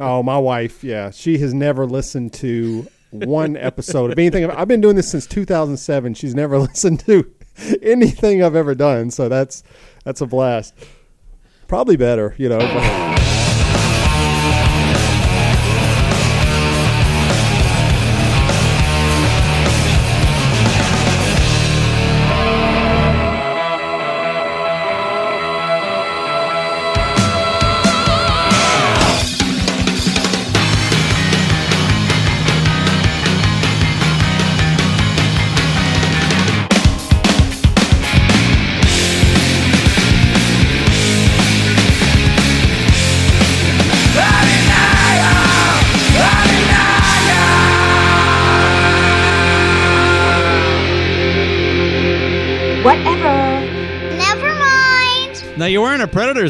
oh, my wife, yeah, she has never listened to one episode of anything. I've been doing this since 2007. She's never listened to anything I've ever done. So that's that's a blast. Probably better, you know.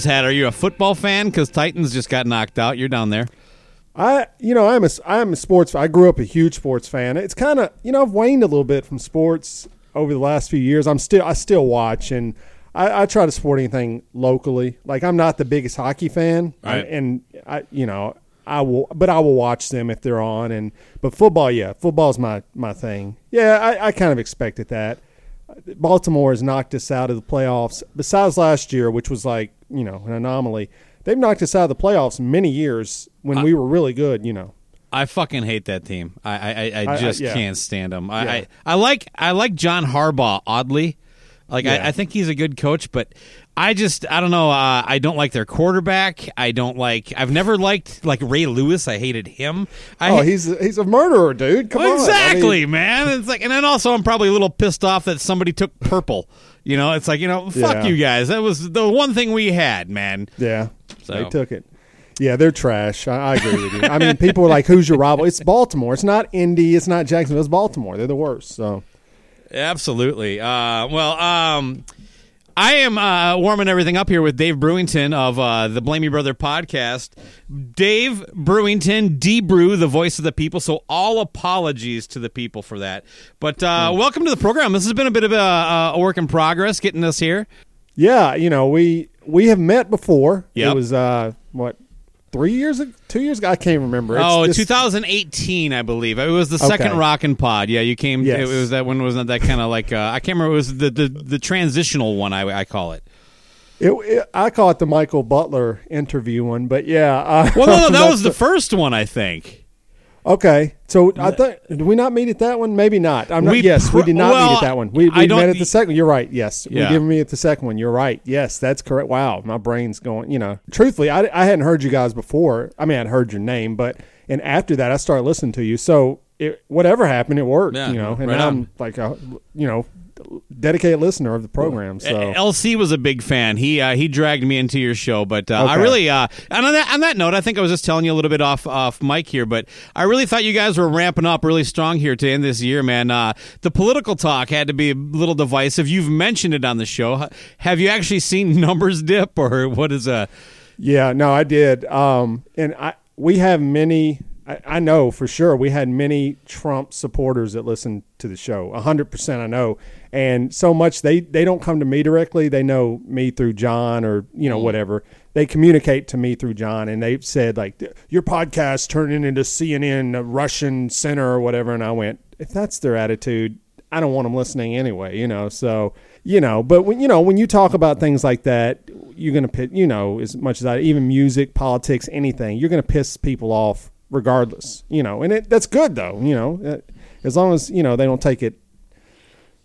Wearing hat. Are you a football fan? Because Titans just got knocked out. You're down there. I, you know, I'm a, I'm a sports. I grew up a huge sports fan. It's kind of, you know, I've waned a little bit from sports over the last few years. I'm still, I still watch, and I, I try to support anything locally. Like I'm not the biggest hockey fan, Right. and I, you know, I will, but I will watch them if they're on. And but football, yeah, football's my my thing. Yeah, I, I kind of expected that. Baltimore has knocked us out of the playoffs. Besides last year, which was like you know an anomaly, they've knocked us out of the playoffs many years when we were really good. You know, I fucking hate that team. I I, I, I I- just yeah. can't stand them. I, Yeah. I I like I like John Harbaugh. Oddly, like Yeah. I, I think he's a good coach, but I just I don't know. Uh, I don't like their quarterback. I don't like. I've never liked like Ray Lewis. I hated him. I oh, he's he's a murderer, dude. Come on, I mean, exactly, man. It's like, and then also I'm probably a little pissed off that somebody took purple. You know, it's like you know, fuck Yeah. you guys. That was the one thing we had, man. yeah, So- they took it. Yeah, they're trash. I, I agree with you. I mean, people are like, "Who's your rival?" It's Baltimore. It's not Indy. It's not Jacksonville. It's Baltimore. They're the worst. So Absolutely. Uh, well, um, I am uh, warming everything up here with Dave Brewington of uh, the Blamey Brother podcast. Dave Brewington, D Brew, the voice of the people. So all apologies to the people for that. But uh, Hmm. welcome to the program. This has been a bit of a, a work in progress getting us here. yeah, you know, we we have met before. Yep. It was uh what three years, two years ago. I can't remember. It's oh, just- 2018, I believe. It was the second Okay. Rockin' Pod. Yeah, you came. Yes. It was that one. Wasn't that kind of like? Uh, I can't remember. It was the the, the transitional one. I, I call it. It, it- I call it the Michael Butler interview one, but yeah. Uh, Well, no, no, that was the first one. I think. Okay, so I thought did we not meet at that one? Maybe not. I'm not. We yes, we did not well, meet at that one. We, we met at the second. You're right. Yes, Yeah. we did meet at the second one. You're right. Yes, that's correct. Wow, my brain's going. You know, truthfully, I, I hadn't heard you guys before. I mean, I'd heard your name, but and after that, I started listening to you. So it, whatever happened, it worked. Yeah, you know, and right. I'm like a you know dedicated listener of the program. So LC was a big fan. He uh, he dragged me into your show, but uh, I really uh, and on that on that note, I think I was just telling you a little bit off off mic here, but I really thought you guys were ramping up really strong here to end this year, man. Uh, the political talk had to be a little divisive. You've mentioned it on the show. Have you actually seen numbers dip, or what is a? Yeah, no, I did. Um, and I we have many. I, I know for sure we had many Trump supporters that listened to the show. A hundred percent, I know. And so much they they don't come to me directly. They know me through John or you know mm. whatever. They communicate to me through John, and they've said like your podcast turning into CNN, uh, Russian center or whatever. And I went, if that's their attitude, I don't want them listening anyway, you know. So, you know, but when you know when you talk about things like that, you're gonna pit, you know, as much as I even music, politics, anything, you're gonna piss people off regardless, you know. And it, that's good though, you know, uh, as long as you know they don't take it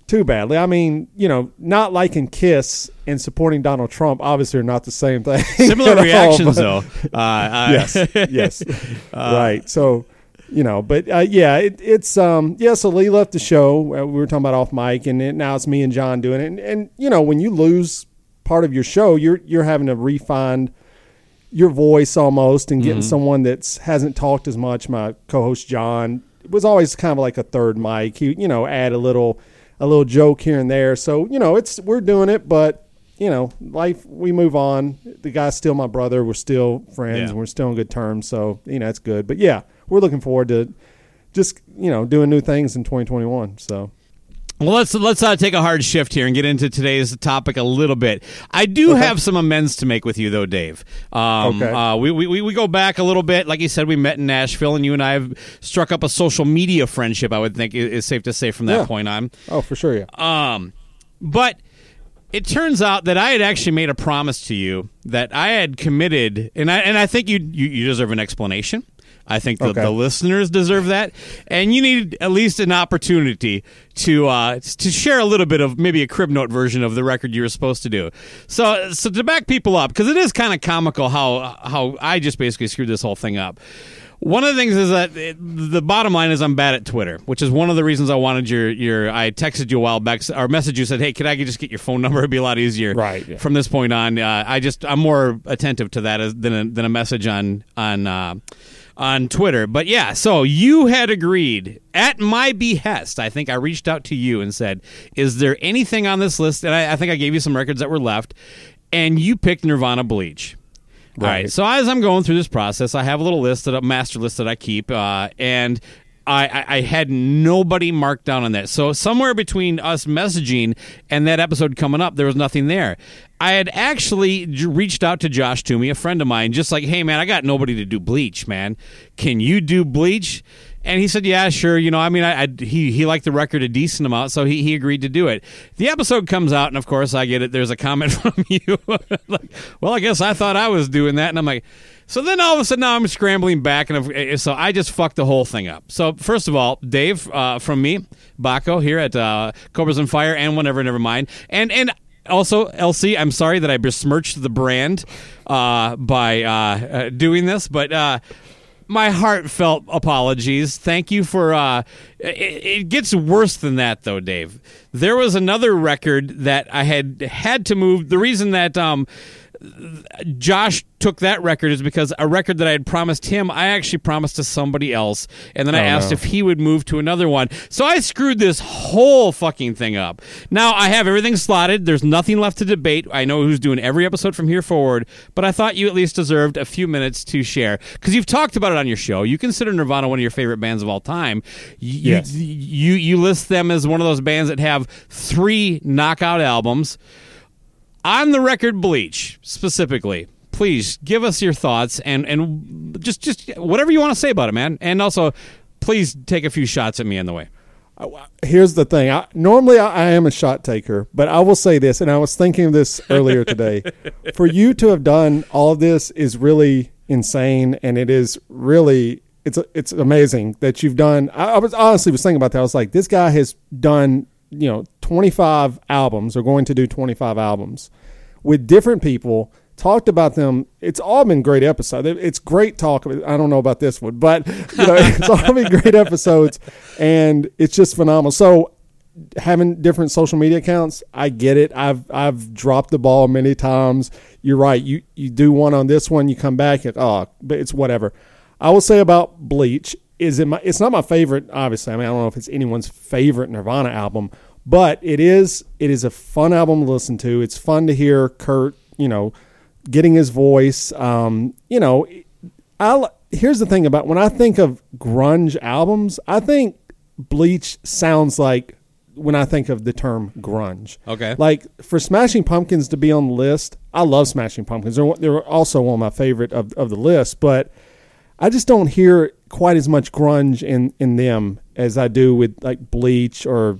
too badly. I mean, you know, not liking Kiss and supporting Donald Trump obviously are not the same thing. Similar all, reactions, but- though. Uh, uh, yes, yes, right. So, you know, but uh, yeah, it, it's um, yeah. So Lee left the show. Uh, we were talking about off mic, and it, now it's me and John doing it. And, and you know, when you lose part of your show, you're you're having to refine your voice almost, and getting mm-hmm. someone that's hasn't talked as much. My co-host John was always kind of like a third mic. He, you know, add a little a little joke here and there. So you know, it's we're doing it, but you know, life we move on. The guy's still my brother. We're still friends, Yeah. and we're still on good terms. So you know, it's good. But yeah, we're looking forward to just you know doing new things in 2021. So Well, let's let's uh, take a hard shift here and get into today's topic a little bit. I do have some amends to make with you, though, Dave. Um, Okay. uh, we, we we go back a little bit. Like you said, we met in Nashville, and you and I have struck up a social media friendship. I would think is safe to say from that Yeah. point on. Oh, for sure, yeah. Um, but it turns out that I had actually made a promise to you that I had committed, and I and I think you you, you deserve an explanation. I think the, Okay. the listeners deserve that, and you need at least an opportunity to uh, to share a little bit of maybe a crib note version of the record you were supposed to do. So so to back people up, because it is kind of comical how how I just basically screwed this whole thing up. One of the things is that it, the bottom line is I'm bad at Twitter, which is one of the reasons I wanted your your. I texted you a while back or messaged you said, "Hey, could I just get your phone number? It'd be a lot easier." Right, yeah. From this point on, uh, I just I'm more attentive to that as, than a, than a message on on uh, on Twitter. But yeah, so you had agreed at my behest. I think I reached out to you and said, "Is there anything on this list?" And I, I think I gave you some records that were left, and you picked Nirvana Bleach. Right. Right. So as I'm going through this process, I have a little list that a master list that I keep, uh, and I, I, I had nobody marked down on that. So somewhere between us messaging and that episode coming up, there was nothing there. I had actually reached out to Josh Toomey, a friend of mine, just like, hey man, I got nobody to do Bleach, man. Can you do Bleach? And he said, "Yeah, sure." You know, I mean, I, I he he liked the record a decent amount, so he, he agreed to do it. The episode comes out, and of course, I get it. There's a comment from you, like, "Well, I guess I thought I was doing that," and I'm like, so then all of a sudden now I'm scrambling back, and I've- so I just fucked the whole thing up. So first of all, Dave uh, from me, Baco here at uh, Cobras and Fire, and whatever, never mind, and and. Also, LC, I'm sorry that I besmirched the brand uh, by uh, uh, doing this, but uh, my heartfelt apologies. Thank you for. Uh, it, it gets worse than that, though, Dave. There was another record that I had had to move. The reason that um, Josh took that record is because a record that I had promised him, I actually promised to somebody else, and then I Oh, asked no. if he would move to another one. So I screwed this whole fucking thing up. Now I have everything slotted. There's nothing left to debate. I know who's doing every episode from here forward, but I thought you at least deserved a few minutes to share because you've talked about it on your show. You consider Nirvana one of your favorite bands of all time. You, Yes. you you list them as one of those bands that have three knockout albums on the record bleach specifically please give us your thoughts and and just just whatever you want to say about it man and also please take a few shots at me on the way Here's the thing. I, normally, I, I am a shot taker, but I will say this, and I was thinking of this earlier today. For you to have done all of this is really insane, and it is really it's it's amazing that you've done. I, I was honestly was thinking about that. I was like, this guy has done you know 25 albums, or going to do 25 albums with different people. Talked about them. It's all been great episodes. It's great talk. I don't know about this one, but you know, it's all been great episodes, and it's just phenomenal. So having different social media accounts, I get it. I've I've dropped the ball many times. You're right. You you do one on this one, you come back and oh, but it's whatever. I will say about Bleach is it my it's not my favorite. Obviously, I mean I don't know if it's anyone's favorite Nirvana album, but it is it is a fun album to listen to. It's fun to hear Kurt, you know, getting his voice. Um, you know, I here's the thing about when I think of grunge albums, I think Bleach sounds like when I think of the term grunge. Okay. Like for Smashing Pumpkins to be on the list, I love Smashing Pumpkins. They're, they're also one of my favorite of, of the list, but I just don't hear quite as much grunge in, in them as I do with like Bleach or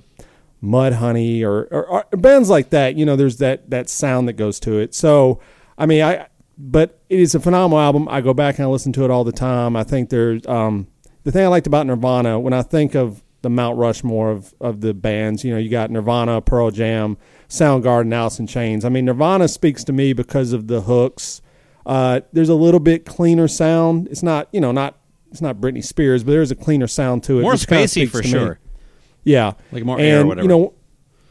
Mudhoney or, or, or bands like that. You know, there's that that sound that goes to it. So, I mean, I but it is a phenomenal album. I go back and I listen to it all the time. I think there's um, the thing I liked about Nirvana when I think of the Mount Rushmore of, of the bands. You know, you got Nirvana, Pearl Jam, Soundgarden, Alice in Chains. I mean, Nirvana speaks to me because of the hooks. Uh, there's a little bit cleaner sound. It's not, you know, not it's not Britney Spears, but there's a cleaner sound to it. more spacey for to me. sure Yeah, Like more and, air or whatever. You know,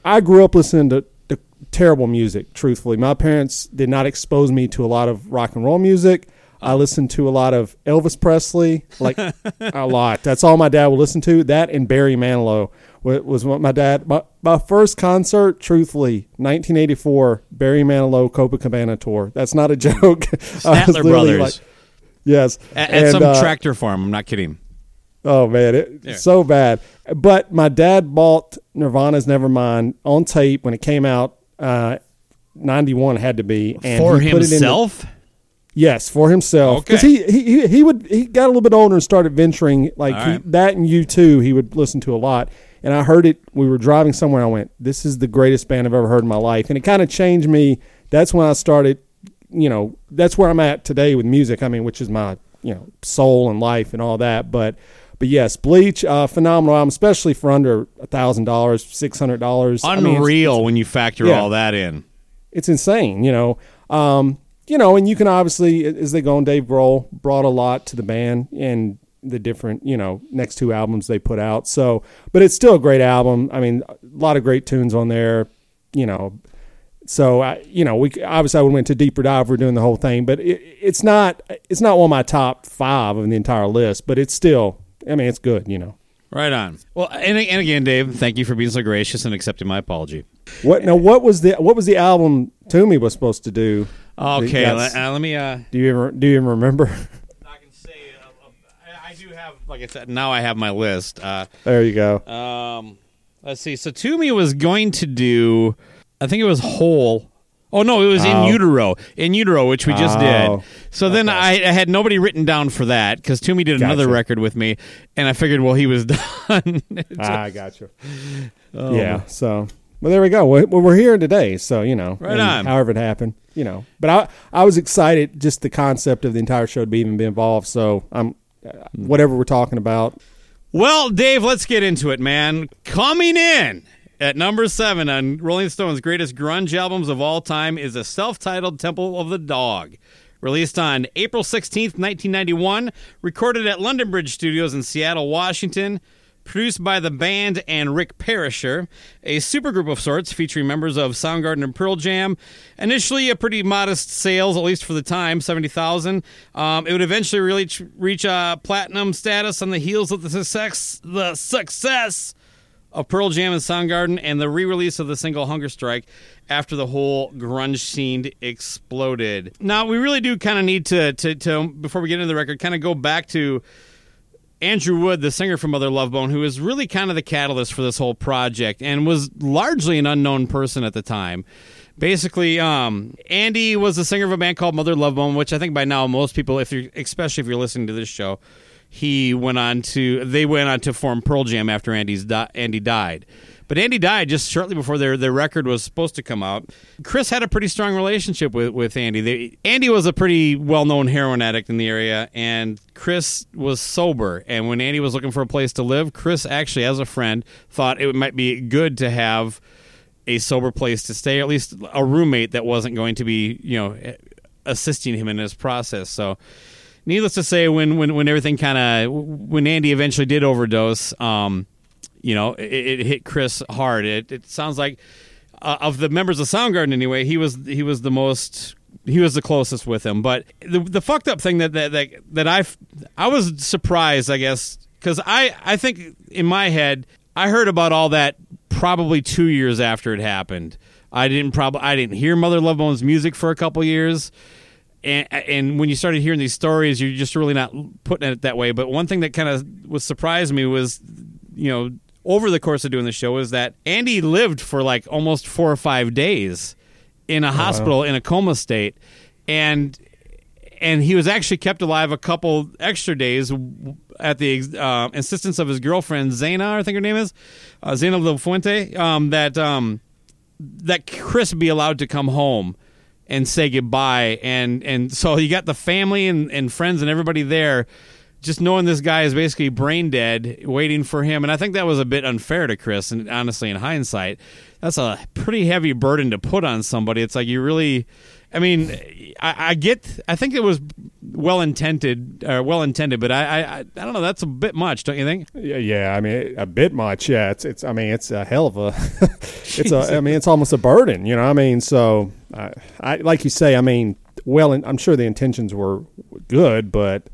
I grew up listening to, to terrible music. Truthfully, my parents did not expose me to a lot of rock and roll music. I listened to a lot of Elvis Presley, like a lot. That's all my dad would listen to. That and Barry Manilow was what my dad. My, my first concert, truthfully, 1984, Barry Manilow Copacabana tour. That's not a joke. Statler Brothers like- yes, at, at And, some uh, tractor farm i'm not kidding Oh man, it's Yeah. so bad. But my dad bought Nirvana's Nevermind on tape when it came out. Uh, Ninety one had to be and For it in the- himself? Yes, for himself. Because Okay. he, he he would he got a little bit older and started venturing like All he, that and U2. He would listen to a lot, and I heard it. We were driving somewhere. I went, "This is the greatest band I've ever heard in my life," and it kind of changed me. That's when I started. You know, that's where I'm at today with music. I mean, which is my you know soul and life and all that. But but yes, Bleach, uh, phenomenal album, especially for under a thousand dollars, six hundred dollars. Unreal when you factor Yeah. all that in. it's insane, you know. Um, you know, and you can obviously, as they go on, Dave Grohl brought a lot to the band and the different, you know, next two albums they put out. So, but it's still a great album. I mean, a lot of great tunes on there, you know. So, I, you know, we obviously I would went to deeper dive. We're doing the whole thing, but it, it's not it's not one of my top five of the entire list. But it's still, I mean, it's good, you know. Right on. Well, and, and again, Dave, thank you for being so gracious and accepting my apology. What now? What was the what was the album Toomey was supposed to do? Okay, let, uh, let me. Uh, Do you ever do you even remember? I can say uh, I, I do have, like I said, now I have my list. Uh, there you go. um, let's see. So Toomey was going to do, I think it was whole. Oh no, it was in Oh. utero, in utero, which we just Oh, did. So then I, I had nobody written down for that because Toomey did another record with me, and I figured, well, he was done. I got you. yeah. So, well, there we go. Well, we're here today, so you know, Right on. However it happened, you know. But I, I was excited just the concept of the entire show to be even be involved. So I'm, Uh, whatever we're talking about. Well, Dave, let's get into it, man. Coming in at number seven on Rolling Stone's greatest grunge albums of all time is a self titled Temple of the Dog. Released on April 16th, 1991, recorded at London Bridge Studios in Seattle, Washington, produced by the band and Rick Parashar, a supergroup of sorts featuring members of Soundgarden and Pearl Jam. Initially, a pretty modest sales, at least for the time, seventy thousand. Um, it would eventually reach reach uh, platinum status on the heels of the success the success of Pearl Jam and Soundgarden and the re-release of the single Hunger Strike after the whole grunge scene exploded. Now we really do kind of need to, to to before we get into the record, kind of go back to Andrew Wood, the singer from Mother Love Bone, who was really kind of the catalyst for this whole project and was largely an unknown person at the time. Basically, um, Andy was the singer of a band called Mother Love Bone, which I think by now most people, if you're especially if you're listening to this show, he went on to they went on to form Pearl Jam after Andy's di- Andy died. But Andy died just shortly before their, their record was supposed to come out. Chris had a pretty strong relationship with, with Andy. They, Andy was a pretty well known heroin addict in the area, and Chris was sober. And when Andy was looking for a place to live, Chris actually, as a friend, thought it might be good to have a sober place to stay, or at least a roommate that wasn't going to be, you know, assisting him in his process. So, needless to say, when when when everything kind of when Andy eventually did overdose, um, you know, it, it hit Chris hard. It, it sounds like uh, of the members of Soundgarden anyway, he was he was the most he was the closest with him. But the the fucked up thing that that that, that I I was surprised, I guess, because I I think in my head I heard about all that probably two years after it happened. I didn't probably I didn't hear Mother Love Bone's music for a couple years and, and when you started hearing these stories, you're just really not putting it that way. But one thing that kind of was surprised me was, you know, over the course of doing the show, is that Andy lived for like almost four or five days in a hospital in a coma state, and and he was actually kept alive a couple extra days at the uh, insistence of his girlfriend Xana, I think her name is uh, Xana Del Fuente. Um, that um, that Chris be allowed to come home and say goodbye. And and so you got the family and, and friends and everybody there just knowing this guy is basically brain dead waiting for him and i think that was a bit unfair to chris and honestly in hindsight that's a pretty heavy burden to put on somebody it's like you really i mean i, I get i think it was well intended uh, well intended but I, I i don't know that's a bit much don't you think Yeah, yeah. I mean, a bit much. Yeah, it's it's. I mean, it's a hell of a. it's a. I mean, it's almost a burden. You know. I mean, so I, I like you say. I mean, well, I'm sure the intentions were good, but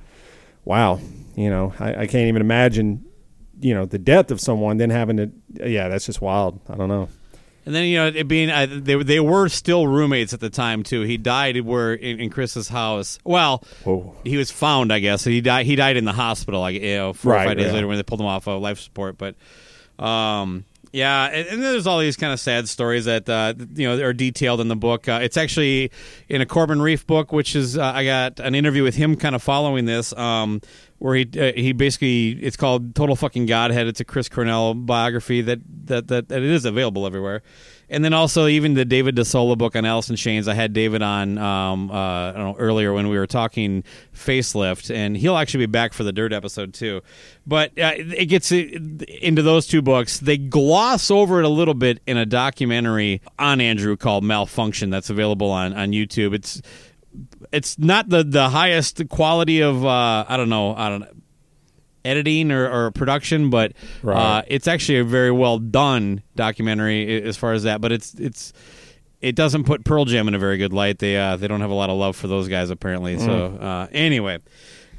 wow, you know, I, I can't even imagine, you know, the death of someone then having to. Yeah, that's just wild. I don't know. And then you know it being uh, they they were still roommates at the time too. He died where in, in Chris's house. Well, Whoa. he was found, I guess. He died. He died in the hospital, like you know, four or five days yeah. later when they pulled him off of life support. But um, yeah, and, and there's all these kind of sad stories that uh, you know are detailed in the book. Uh, it's actually in a Corbin Reiff book, which is uh, I got an interview with him, kind of following this. Um, where he uh, he basically it's called Total Fucking Godhead. It's a Chris Cornell biography that that that, that it is available everywhere. And then also even the David de Sola book on in Chains. I had David on um, uh, know earlier when we were talking facelift, and he'll actually be back for the Dirt episode too. But uh, it gets into those two books. They gloss over it a little bit in a documentary on Andrew called Malfunkshun that's available on on YouTube. It's it's not the the highest quality of uh, I don't know I don't know editing or, or production, but uh, it's actually a very well done documentary as far as that. But it's it's it doesn't put Pearl Jam in a very good light. They uh, they don't have a lot of love for those guys apparently. So uh, anyway.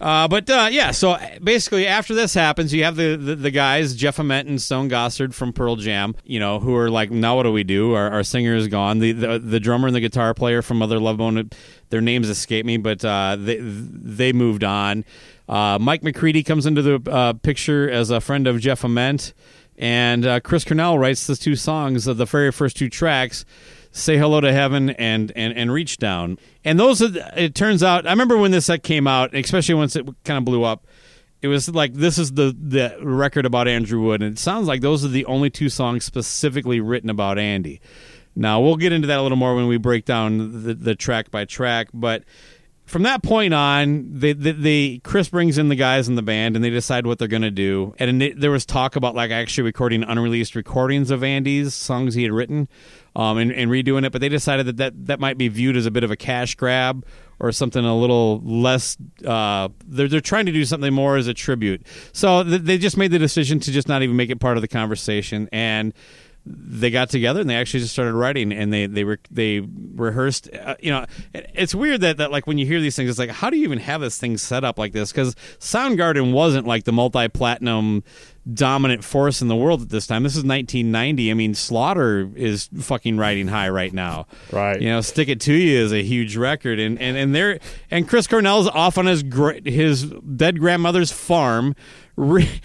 Uh, but uh, yeah, so basically after this happens, you have the, the, the guys Jeff Ament and Stone Gossard from Pearl Jam, you know, who are like, now what do we do? Our, our singer is gone. The, the the drummer and the guitar player from Mother Love Bone, their names escape me, but uh, they they moved on. Uh, Mike McCready comes into the uh, picture as a friend of Jeff Ament, and uh, Chris Cornell writes the two songs of the very first two tracks. Say hello to heaven and and and reach down, and those. It turns out, I remember when this set came out, especially once it kind of blew up. It was like this is the the record about Andrew Wood, and it sounds like those are the only two songs specifically written about Andy. Now we'll get into that a little more when we break down the, the track by track, but from that point on, they Chris brings in the guys in the band and they decide what they're going to do. And it, there was talk about like actually recording unreleased recordings of Andy's songs he had written, um, and, and redoing it. But they decided that, that that might be viewed as a bit of a cash grab or something a little less. Uh, they're they're trying to do something more as a tribute. So th- they just made the decision to just not even make it part of the conversation and they got together and they actually just started writing and they they re- they rehearsed uh, you know it's weird that, that like when you hear these things it's like how do you even have this thing set up like this? Because soundgarden wasn't like the multi-platinum dominant force in the world at this time this is 1990 i mean slaughter is fucking riding high right now Right. you know stick it to you is a huge record and and and there and chris cornell's off on his gr- his dead grandmother's farm re-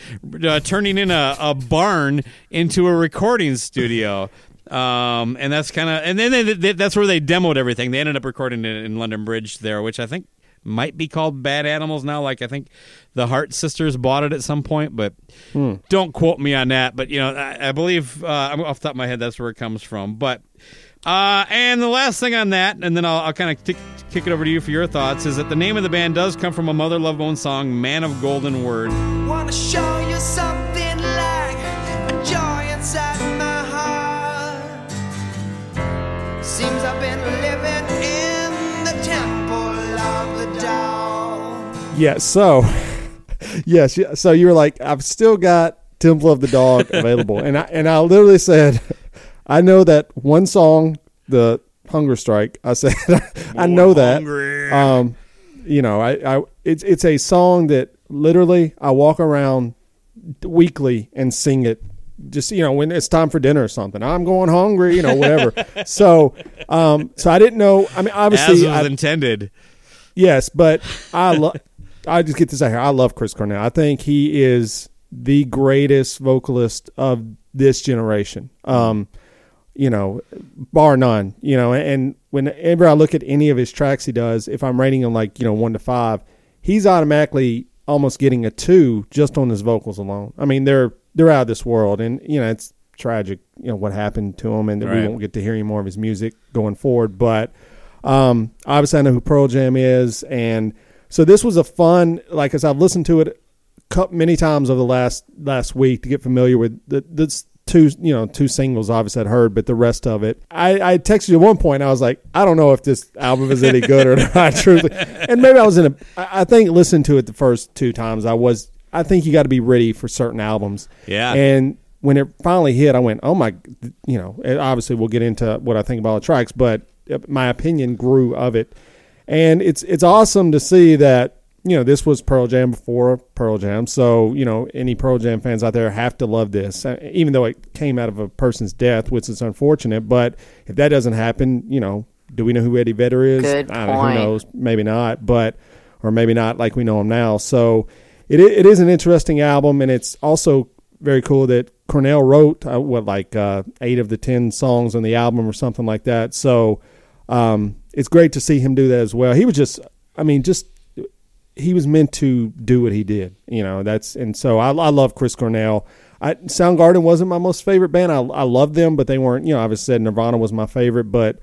uh, turning in a, a barn into a recording studio. Um, and that's kind of, and then they, they, that's where they demoed everything. They ended up recording it in London Bridge there, which I think might be called Bad Animals now. Like I think the Hart sisters bought it at some point, but don't quote me on that. But you know, I, I believe uh, I'm off the top of my head that's where it comes from. But uh, and the last thing on that, and then I'll, I'll kind of kick it over to you for your thoughts, is that the name of the band does come from a Mother Love Bone song, "Man of Golden Word." Yeah. So, yes. yeah, So you were like, I've still got Temple of the Dog available, and I and I literally said, I know that one song, the Hunger Strike. I said, I know that. Hungry. Um, you know, I, I it's it's a song that literally I walk around weekly and sing it. Just you know, when it's time for dinner or something, I'm going hungry, you know, whatever. so, um, so I didn't know. I mean, As obviously, was I, intended. Yes, but I love. I just get to say here, I love Chris Cornell. I think he is the greatest vocalist of this generation. Um, you know, bar none. You know, and whenever I look at any of his tracks he does, if I'm rating him like you know one to five, he's automatically almost getting a two just on his vocals alone. I mean, they're they're out of this world, and you know it's tragic. You know what happened to him, and that we won't get to hear any more of his music going forward. But um, obviously, I know who Pearl Jam is, and so this was a fun. Like as I've listened to it many times over the last last week to get familiar with the, the two you know two singles obviously I'd heard, but the rest of it. I, I texted you at one point. I was like, I don't know if this album is any good or not. Truly, and maybe I was in a I think listening to it the first two times, I was. I think you got to be ready for certain albums. Yeah. And when it finally hit, I went, "Oh my!" You know, obviously we'll get into what I think about the tracks, but uh, my opinion grew of it, and it's it's awesome to see that you know, this was Pearl Jam before Pearl Jam. So, you know, any Pearl Jam fans out there have to love this, uh, even though it came out of a person's death, which is unfortunate. But if that doesn't happen, you know, do we know who Eddie Vedder is? Good I don't know, who knows? Maybe not, but, or maybe not like we know him now. So it, it is an interesting album. And it's also very cool that Cornell wrote, uh, what, like uh, eight of the 10 songs on the album or something like that. So, um, it's great to see him do that as well. He was just, I mean, just he was meant to do what he did. You know, that's and so I, I love Chris Cornell. I, Soundgarden wasn't my most favorite band. I I loved them, but they weren't. You know, I was said Nirvana was my favorite, but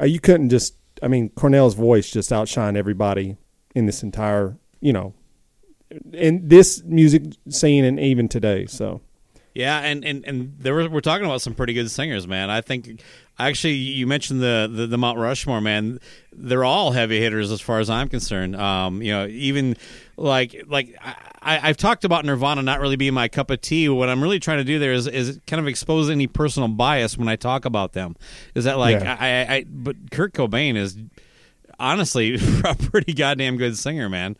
uh, you couldn't just. I mean, Cornell's voice just outshined everybody in this entire. You know, in this music scene and even today. So Yeah, and and and there were, we're talking about some pretty good singers, man. I think actually you mentioned the, the the Mount Rushmore, man. They're all heavy hitters as far as I'm concerned. Um, you know, even like like I, I've talked about Nirvana not really being my cup of tea. What I'm really trying to do there is is kind of expose any personal bias when I talk about them. Is that like Yeah. I, I, I but Kurt Cobain is honestly a pretty goddamn good singer, man.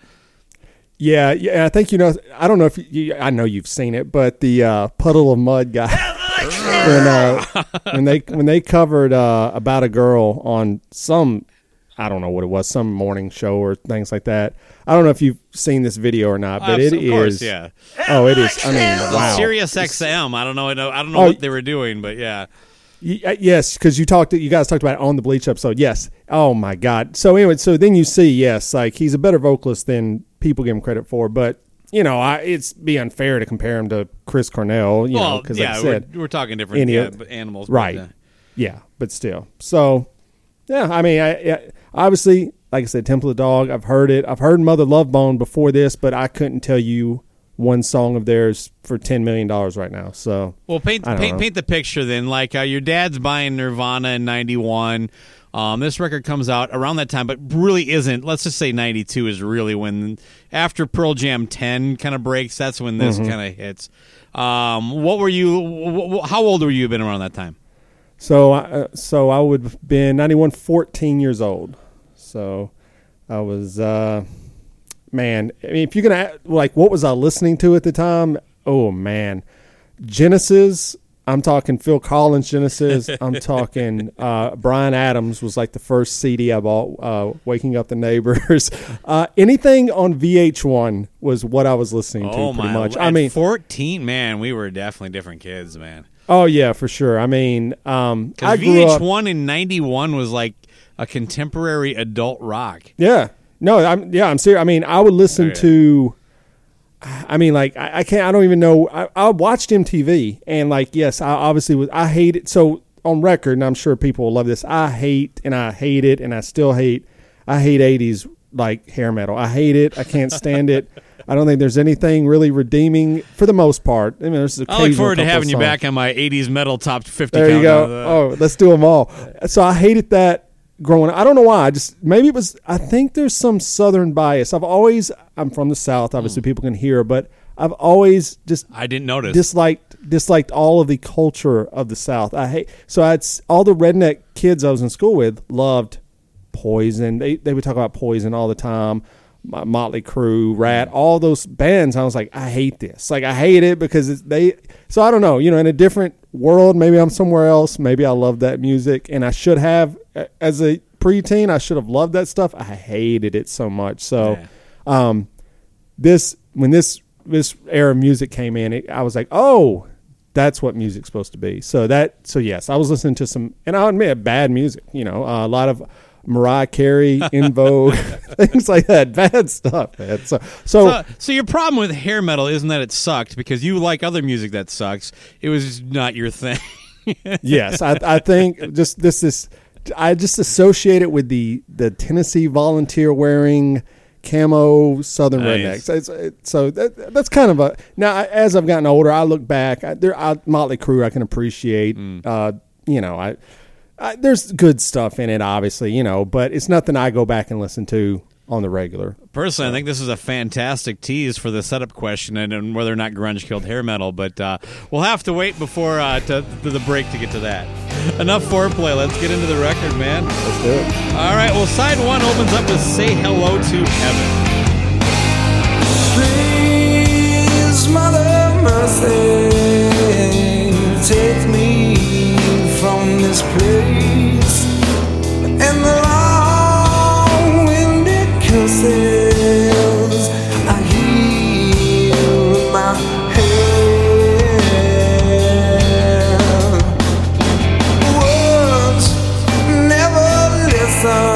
Yeah, yeah. I think you know. I don't know if you, I know you've seen it, but the uh, Puddle of Mudd guy. when uh, when they when they covered uh, about a girl on some I don't know what it was some morning show or things like that. I don't know if you've seen this video or not, but it is. course, yeah. Oh, it is. I mean, wow. Sirius XM. I don't know. I don't I don't know Oh, what they were doing, but yeah. Uh, yes, because you talked. You guys talked about it on the Bleach episode. Yes. Oh my God. So anyway, so then you see, yes, like he's a better vocalist than people give him credit for, but. You know, I, it's be unfair to compare him to Chris Cornell. You know, because yeah, like I said, we're, we're talking different any yeah, but animals, but, right? uh, Yeah, but still. So, yeah, I mean, I, I obviously, like I said, Temple of the Dog. I've heard it. I've heard Mother Love Bone before this, but I couldn't tell you one song of theirs for ten million dollars right now. So, Well, paint paint know. paint the picture then. Like uh, your dad's buying Nirvana in '91. Um, this record comes out around that time, but really isn't. Let's just say '92 is really when after Pearl Jam 10 kind of breaks. That's when this Mm-hmm. kind of hits. Um, what were you? wh- wh- how old were you been around that time? so, uh, so I would have been 91, 14 years old. So, I was, uh, man. I mean, if you're gonna like, what was I listening to at the time? Oh man, Genesis. I'm talking Phil Collins Genesis. I'm talking uh, Bryan Adams was like the first CD I bought. Uh, Waking Up the Neighbors. Uh, anything on VH1 was what I was listening to oh pretty much. I mean, 14, man, we were definitely different kids, man. oh yeah, for sure. I mean, um, I Because grew up. VH1 in '91 was like a contemporary adult rock. Yeah. No, I'm yeah, I'm serious. I mean, I would listen Oh, yeah. to I mean, like I, I can't I don't even know I, I watched MTV and like yes, I obviously was I hate it so on record, and I'm sure people will love this, I hate and I hate it and I still hate I hate eighties like hair metal. I hate it. I can't stand it. I don't think there's anything really redeeming for the most part. I mean, there's I look forward to having you back on my '80s metal top 50. There you go. Oh, let's do them all. So I hated that growing up. I don't know why. I just maybe it was. I think there's some southern bias. I've always. I'm from the south. Hmm. Obviously, people can hear, but I've always just I didn't notice. disliked disliked all of the culture of the South. I hate so I all the redneck kids I was in school with loved Poison. They they would talk about Poison all the time. Mo- Motley Crue, Ratt, all those bands. I was like, I hate this. Like I hate it because it's, they. So I don't know. You know, in a different world, maybe I'm somewhere else. Maybe I love that music, and I should have as a preteen. I should have loved that stuff. I hated it so much. So. Yeah. Um, this when this this era of music came in, it, I was like, oh, that's what music's supposed to be. So that so yes, I was listening to some, and I'll admit, bad music. You know, uh, a lot of Mariah Carey, In Vogue, things like that, bad stuff. Man. So so, So, so your problem with hair metal isn't that it sucked because you like other music that sucks. It was just not your thing. yes, I, I think just this is I just associate it with the the Tennessee volunteer wearing camo Southern Nice. rednecks. So that, that's kind of a now as I've gotten older, I look back. I, there, I, Motley Crue, I can appreciate. Uh, you know, I, uh, there's good stuff in it, obviously, you know, but it's nothing I go back and listen to on the regular. Personally, I think this is a fantastic tease for the setup question and, and whether or not grunge killed hair metal, but uh, we'll have to wait before uh, to, to the break to get to that. Enough foreplay. Let's get into the record, man. Let's do it. All right. Well, side one opens up with "Say Hello to Heaven." Please, Mother Mercy, take me this place and the long winded curses I hear in my head. Words never listen.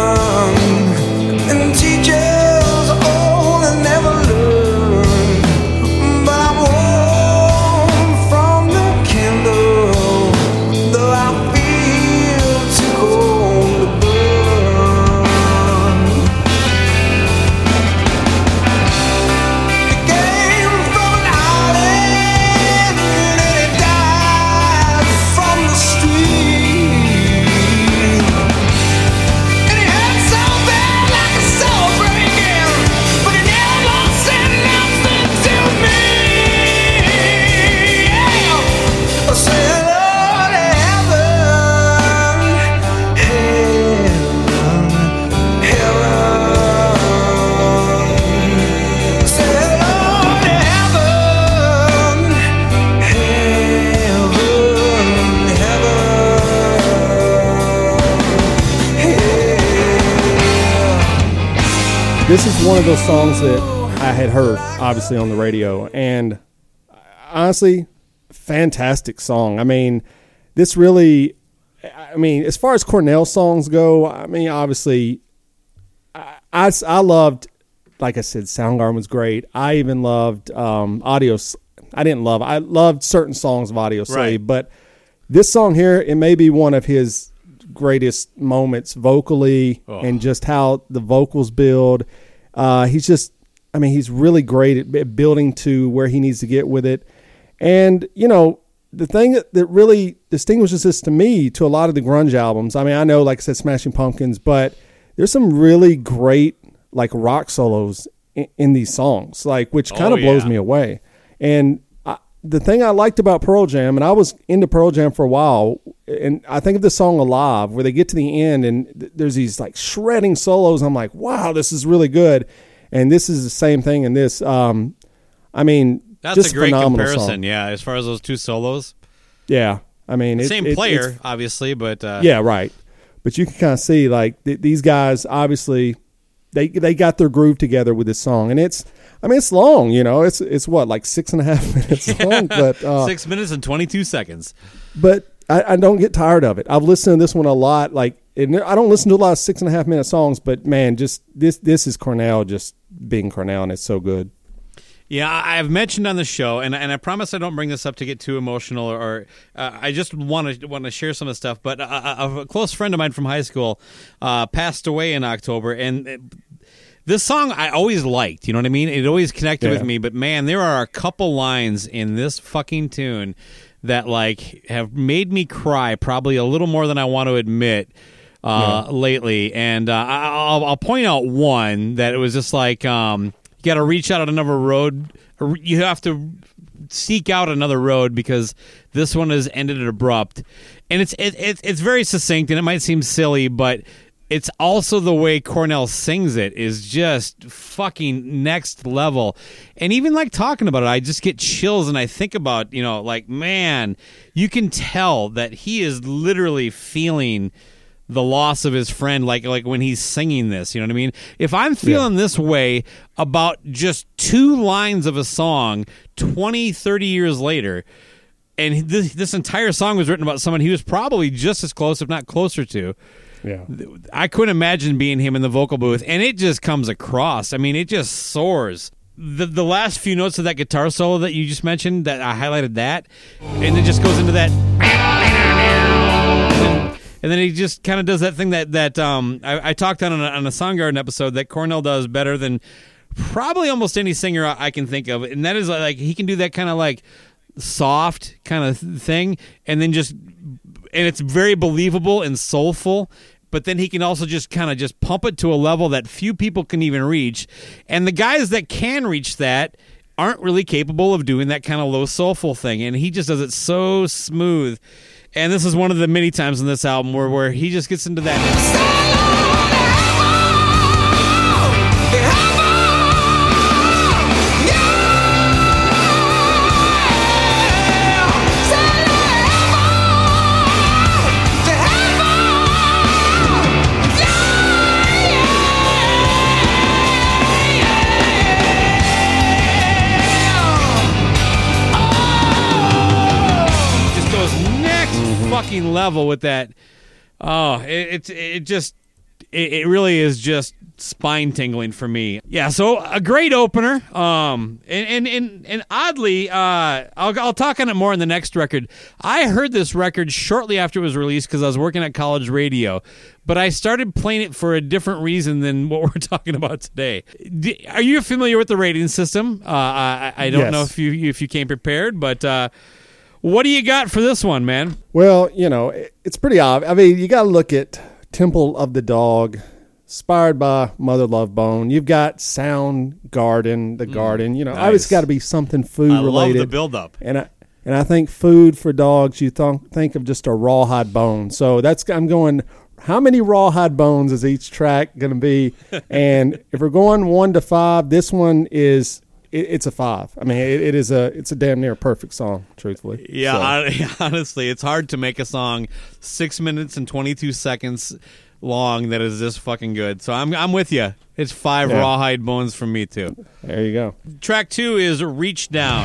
This is one of those songs that I had heard obviously on the radio, and honestly, fantastic song. I mean, this really, I mean, as far as Cornell songs go, I mean, obviously, I, I, I loved, like I said, Soundgarden was great. I even loved um, Audio. I didn't love. I loved certain songs of Audioslave, Right. but this song here, it may be one of his greatest moments vocally and just how the vocals build. Uh, he's just, I mean, he's really great at, at building to where he needs to get with it. And, you know, the thing that, that really distinguishes this to me to a lot of the grunge albums, I mean, I know, like I said, Smashing Pumpkins, but there's some really great, like, rock solos in, in these songs, like, which kind Oh, of blows me away. And the thing I liked about Pearl Jam, and I was into Pearl Jam for a while, and I think of the song Alive, where they get to the end and th- there's these like shredding solos. I'm like, wow, this is really good. And this is the same thing in this. Um, I mean, That's just a great phenomenal comparison. Song. Yeah, as far as those two solos, Yeah. I mean, it, same it- player, obviously, but uh, yeah, right. But you can kind of see like th- these guys obviously they they got their groove together with this song, and it's I mean it's long, you know, it's it's what like six and a half minutes long, but uh, six minutes and twenty two seconds. but I, I don't get tired of it. I've listened to this one a lot. Like and I don't listen to a lot of six and a half minute songs, but man, just this this is Cornell just being Cornell, and it's so good. Yeah, I've mentioned on the show, and and I promise I don't bring this up to get too emotional, or, or uh, I just want to want to share some of the stuff. But a, a, a close friend of mine from high school uh, passed away in October, and it- this song I always liked. You know what I mean? It always connected Yeah. with me. But man, there are a couple lines in this fucking tune that like have made me cry, probably a little more than I want to admit uh, lately. And uh, I- I'll, I'll point out one that it was just like um, you got to reach out on another road. You have to seek out another road because this one has ended abrupt, and it's it, it, it's very succinct and it might seem silly, but it's also the way Cornell sings it is just fucking next level. And even like talking about it, I just get chills and I think about, you know, like, man, you can tell that he is literally feeling the loss of his friend like like when he's singing this, you know what I mean? If I'm feeling this way about just two lines of a song 20, 30 years later, and this, this entire song was written about someone he was probably just as close, if not closer to. Yeah, I couldn't imagine being him in the vocal booth, and it just comes across. I mean, it just soars. The the last few notes of that guitar solo that you just mentioned, that I highlighted that, and it just goes into that, and then he just kind of does that thing that that um I, I talked on a, on a Soundgarden episode that Cornell does better than probably almost any singer I, I can think of, and that is like he can do that kind of like soft kind of thing, and then just and it's very believable and soulful but then he can also just kind of just pump it to a level that few people can even reach. And the guys that can reach that aren't really capable of doing that kind of low soulful thing and he just does it so smooth and this is one of the many times in this album where, where he just gets into that fucking level with that. Oh, it, it, it just, it, really is just spine tingling for me. Yeah, so a great opener. Um, and and and, and oddly, uh, I'll I'll talk on it more in the next record. I heard this record shortly after it was released because I was working at college radio. But I started playing it for a different reason than what we're talking about today. D- Are you familiar with the rating system? Uh, I, I don't Yes. know if you if you came prepared, but uh, what do you got for this one, man? Well, you know, it's pretty obvious. I mean, you got to look at Temple of the Dog, inspired by Mother Love Bone. You've got Sound Garden, the mm, Garden. You know, nice. it's got to be something food I love related. the buildup. And I and I think food for dogs. You th- think of just a rawhide bone. So that's I'm going. How many rawhide bones is each track going to be? and if we're going one to five, this one is it, it's a five. I mean, it, it is a it's a damn near perfect song. Truthfully, Yeah, So- hon- honestly, it's hard to make a song six minutes and twenty two seconds long that is this fucking good. So I'm I'm with you. It's five Yeah. rawhide bones from me too. There you go. Track two is Reach Down.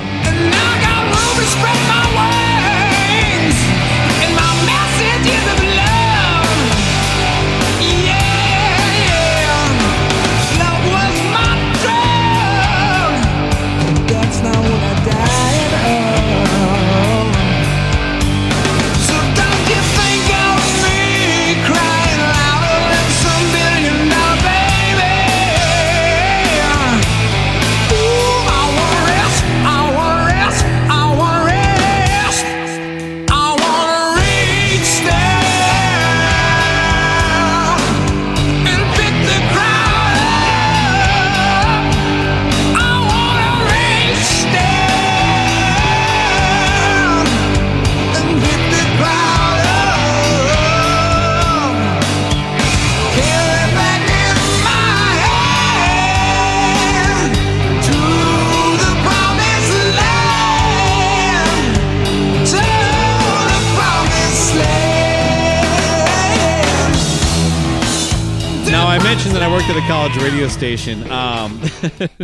Radio station. Um,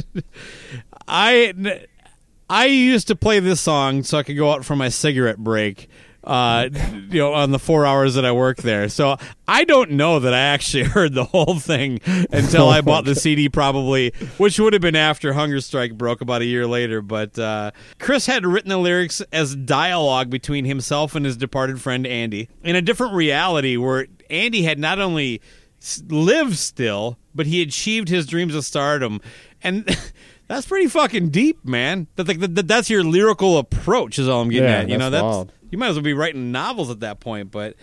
I I used to play this song so I could go out for my cigarette break. Uh, you know, on the four hours that I worked there, so I don't know that I actually heard the whole thing until I bought the CD, probably, which would have been after Hunger Strike broke about a year later. But uh, Chris had written the lyrics as dialogue between himself and his departed friend Andy in a different reality, where Andy had not only lived still, but he achieved his dreams of stardom, and that's pretty fucking deep, man. That, that, that that's your lyrical approach is all I'm getting Yeah, at. You know, that's wild. you might as well be writing novels at that point. But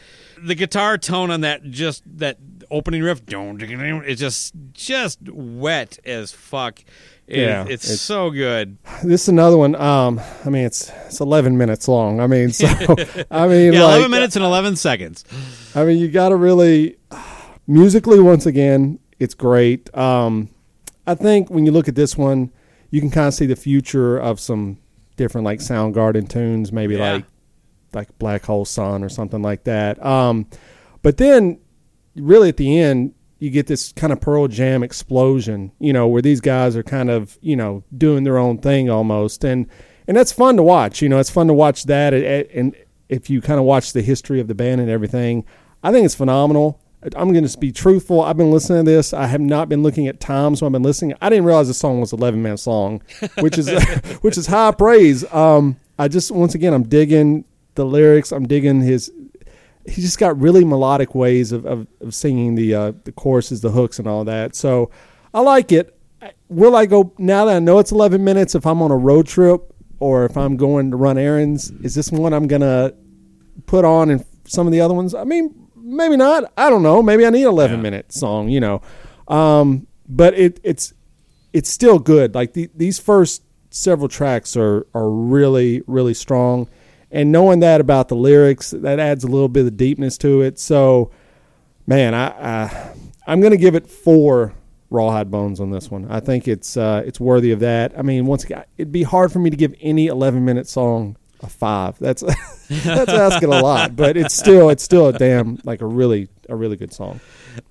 the guitar tone on that just that opening riff, it's just just wet as fuck. It- Yeah, it's, it's- so good. This is another one. Um, I mean, it's it's 11 minutes long. I mean, so I mean, Yeah, like, eleven minutes and eleven seconds. I mean, you got to really musically. Once again, it's great. Um, I think when you look at this one, you can kind of see the future of some different like Soundgarden tunes, maybe Yeah. like like Black Hole Sun or something like that. Um, but then, really at the end, you get this kind of Pearl Jam explosion. You know, where these guys are kind of you know doing their own thing almost, and and that's fun to watch. You know, it's fun to watch that, and- and if you kind of watch the history of the band and everything, I think it's phenomenal. I'm going to be truthful. I've been listening to this. I have not been looking at times when I've been listening. I didn't realize the song was 11 minutes long, which is which is high praise. Um, I just once again I'm digging the lyrics. I'm digging his. He's just got really melodic ways of, of, of singing the uh, the choruses, the hooks, and all that. So I like it. Will I go now that I know it's 11 minutes? If I'm on a road trip or if I'm going to run errands, is this one I'm gonna put on and some of the other ones? I mean, maybe not. I don't know. Maybe I need an 11 minute song, you know. Um, but it it's it's still good. Like the, these first several tracks are are really really strong, and knowing that about the lyrics, that adds a little bit of deepness to it. So, man, I, I I'm gonna give it four rawhide bones on this one. I think it's uh, it's worthy of that. I mean, once again, it'd be hard for me to give any 11 minute song a five. That's that's asking a lot, but it's still it's still a damn like a really a really good song.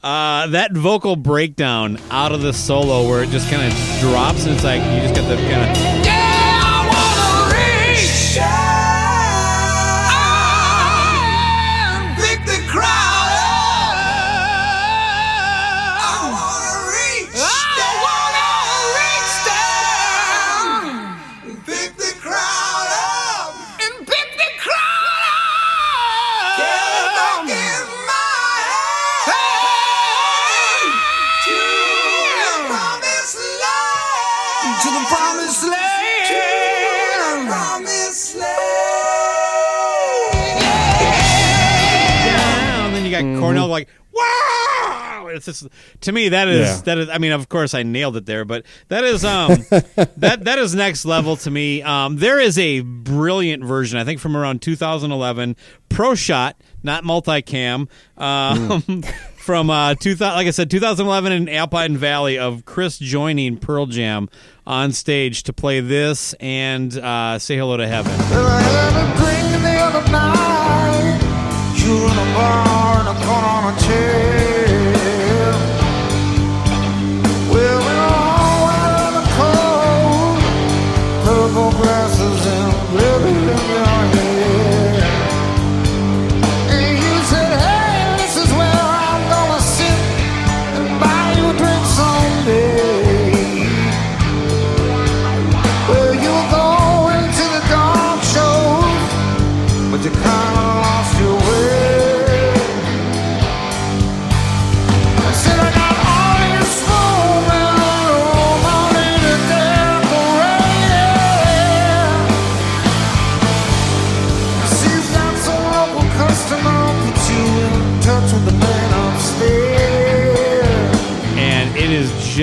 Uh, that vocal breakdown out of the solo where it just kind of drops and it's like you just got the kind of It's just to me that is Yeah. that is. I mean, of course, I nailed it there, but that is um that that is next level to me. Um, there is a brilliant version, I think, from around 2011, Pro Shot, not multicam. Um, From uh, 2000, like I said, 2011 in Alpine Valley of Chris joining Pearl Jam on stage to play this and uh, "Say Hello to Heaven." Well,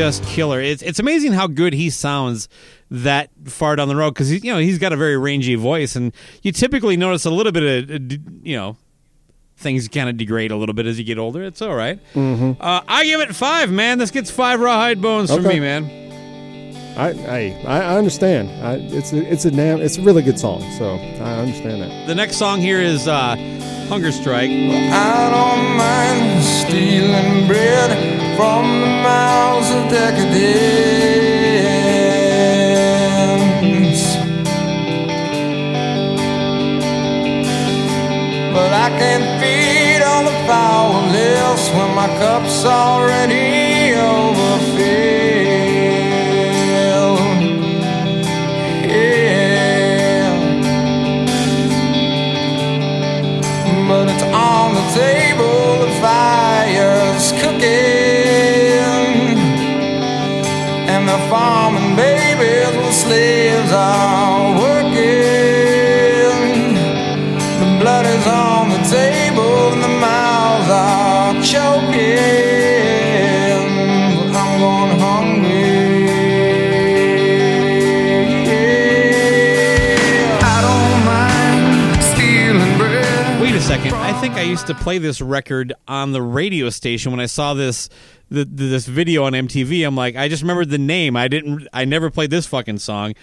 just killer. It's it's amazing how good he sounds that far down the road because you know he's got a very rangy voice, and you typically notice a little bit of uh, you know things kind of degrade a little bit as you get older. It's all right. Uh, I give it five, man. This gets five rawhide bones from Okay. me, man. I, I I understand. I, it's a, it's a damn it's a really good song. So I understand that. The next song here is uh, Hunger Strike. I don't mind stealing bread from the mouths of decadence. But I can't feed all the powerless when my cup's already think I used to play this record on the radio station when I saw this the, the, this video on MTV. I'm like, I just remembered the name. I didn't. I never played this fucking song.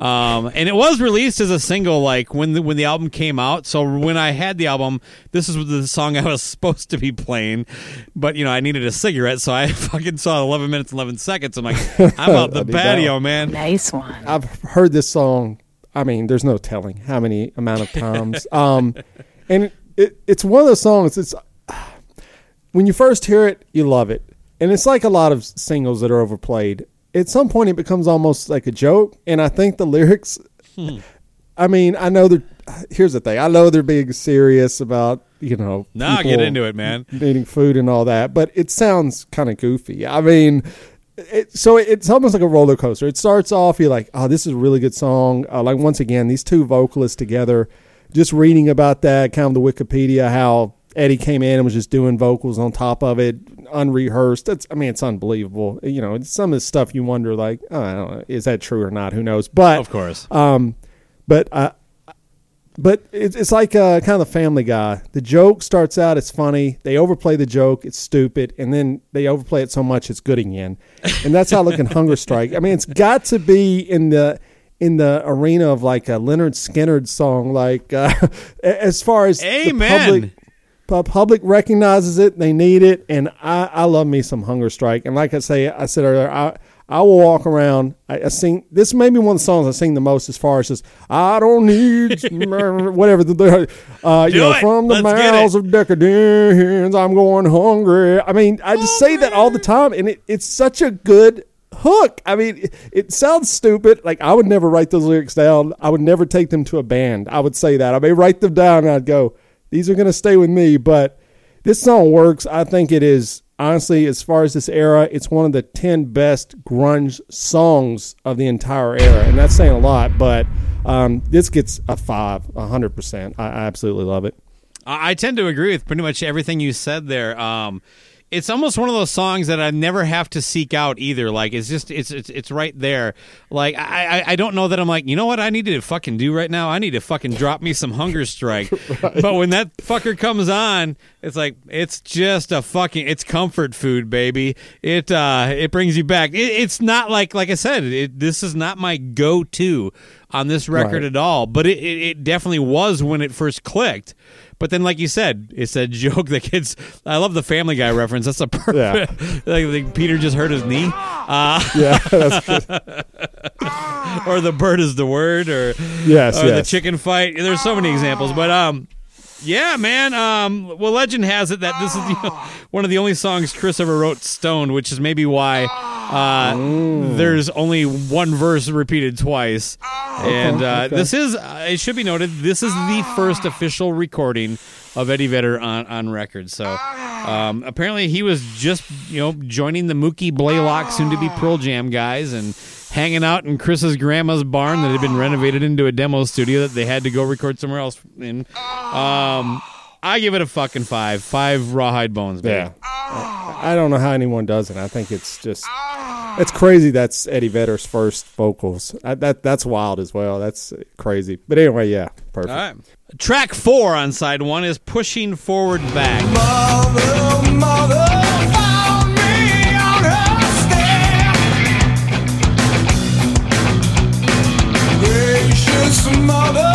Um, and it was released as a single, like when the when the album came out. So when I had the album, this is the song I was supposed to be playing. But you know, I needed a cigarette, so I fucking saw 11 minutes 11 seconds. I'm like, I'm out the I'll patio, down. man. Nice one. I've heard this song. I mean, there's no telling how many amount of times. um, and it, it, it's one of those songs. It's when you first hear it, you love it, and it's like a lot of singles that are overplayed. At some point, it becomes almost like a joke, and I think the lyrics. I mean, I know they're. Here's the thing. I know they're being serious about you know. Nah, get into it, man. Eating food and all that, but it sounds kind of goofy. I mean, it, so it's almost like a roller coaster. It starts off, you're like, oh, this is a really good song. Uh, like once again, these two vocalists together. Just reading about that, kind of the Wikipedia, how Eddie came in and was just doing vocals on top of it, unrehearsed. That's, I mean, it's unbelievable. You know, some of the stuff you wonder, like, I don't know, is that true or not? Who knows? But Of course. um, but uh, but it's, it's like uh, kind of the Family Guy. The joke starts out, it's funny. They overplay the joke, it's stupid, and then they overplay it so much it's good again. And that's how looking Hunger Strike. I mean, it's got to be in the in the arena of like a Lynyrd Skynyrd song. Like uh, as far as the Amen. public pu- public recognizes it, they need it, and I, I love me some Hunger Strike. And like I say, I said earlier, I I will walk around. I, I sing. This may be one of the songs I sing the most, as far as just I don't need whatever the- uh, you know it. from the Let's mouths of decadence. I'm going hungry. I mean, I just say that all the time, and it, it's such a good hook. I mean, it, it sounds stupid. Like I would never write those lyrics down. I would never take them to a band. I would say that. I may write them down and I'd go, these are going to stay with me. But this song works. I think it is honestly, as far as this era, it's one of the ten best grunge songs of the entire era, and that's saying a lot. But um, this gets a five, a hundred percent. I I absolutely love it. I I tend to agree with pretty much everything you said there. Um, it's almost one of those songs that I never have to seek out either. Like it's just it's it's, it's right there. Like I, I I don't know that I'm like you know what I need to fucking do right now. I need to fucking drop me some hunger strike. But when that fucker comes on, it's like it's just a fucking it's comfort food, baby. It uh it brings you back. It, it's not like like I said. It, this is not my go to on this record Right. at all. But it, it, it definitely was when it first clicked. But then, like you said, it's a joke that kids. I love the Family Guy reference. That's a perfect. like, like Peter just hurt his knee, uh, Yeah, that's good. or the bird is the word, or Yes, or the chicken fight. There's so many examples, but um, yeah, man. Um, well, legend has it that this is the, one of the only songs Chris ever wrote stoned, which is maybe why uh, there's only one verse repeated twice. and uh, okay. this is, uh, it should be noted, this is the first official recording of Eddie Vedder on, on record. So um, apparently he was just, you know, joining the Mookie Blaylock, soon to be Pearl Jam guys, and hanging out in Chris's grandma's barn that had been renovated into a demo studio that they had to go record somewhere else in. Um, I give it a fucking five. Five rawhide bones, baby. Yeah. I I don't know how anyone does it. I think it's just It's crazy. That's Eddie Vedder's first vocals. I, that that's wild as well. That's crazy. But anyway, yeah, perfect. All right. Track four on side one is Pushing Forward Back. Mother, mother, found me on her step. Gracious mother,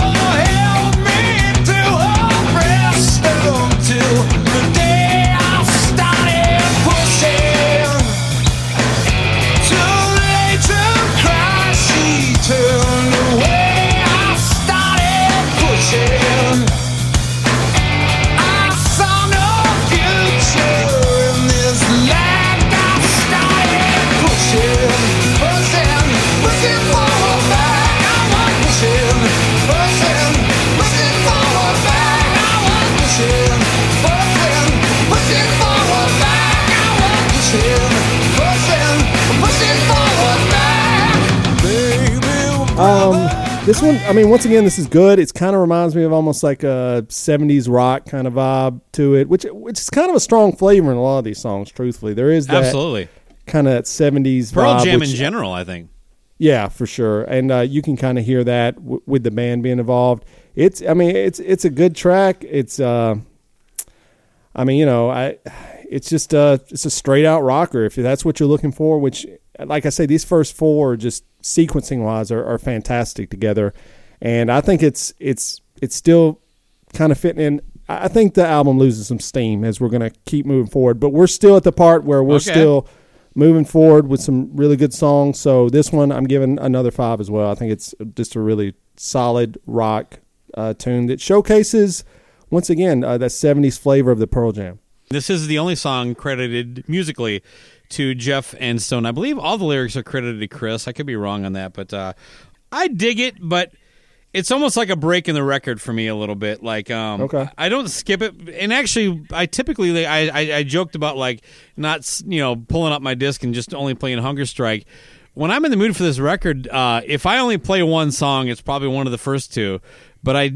Um, this one, I mean, once again, this is good. It's kind of reminds me of almost like a '70s rock kind of vibe to it, which which is kind of a strong flavor in a lot of these songs. Truthfully, there is that Absolutely. kind of that '70s Pearl vibe, Jam which- in general, I think. Yeah, for sure, and uh, you can kind of hear that w- with the band being involved. It's, I mean, it's it's a good track. It's, uh, I mean, you know, I, it's just uh, it's a straight out rocker if that's what you're looking for. Which, like I say, these first four just sequencing wise are, are fantastic together, and I think it's it's it's still kind of fitting in. I I think the album loses some steam as we're going to keep moving forward, but we're still at the part where we're Okay. still moving forward with some really good songs. So this one, I'm giving another five as well. I think it's just a really solid rock uh, tune that showcases once again uh, that '70s flavor of the Pearl Jam. This is the only song credited musically to Jeff and Stone. I believe all the lyrics are credited to Chris. I could be wrong on that, but uh, I dig it. But it's almost like a break in the record for me a little bit. Like, um, Okay. I don't skip it. And actually, I typically I, I I joked about like not you know pulling up my disc and just only playing Hunger Strike. When I'm in the mood for this record, uh, if I only play one song, it's probably one of the first two. But I.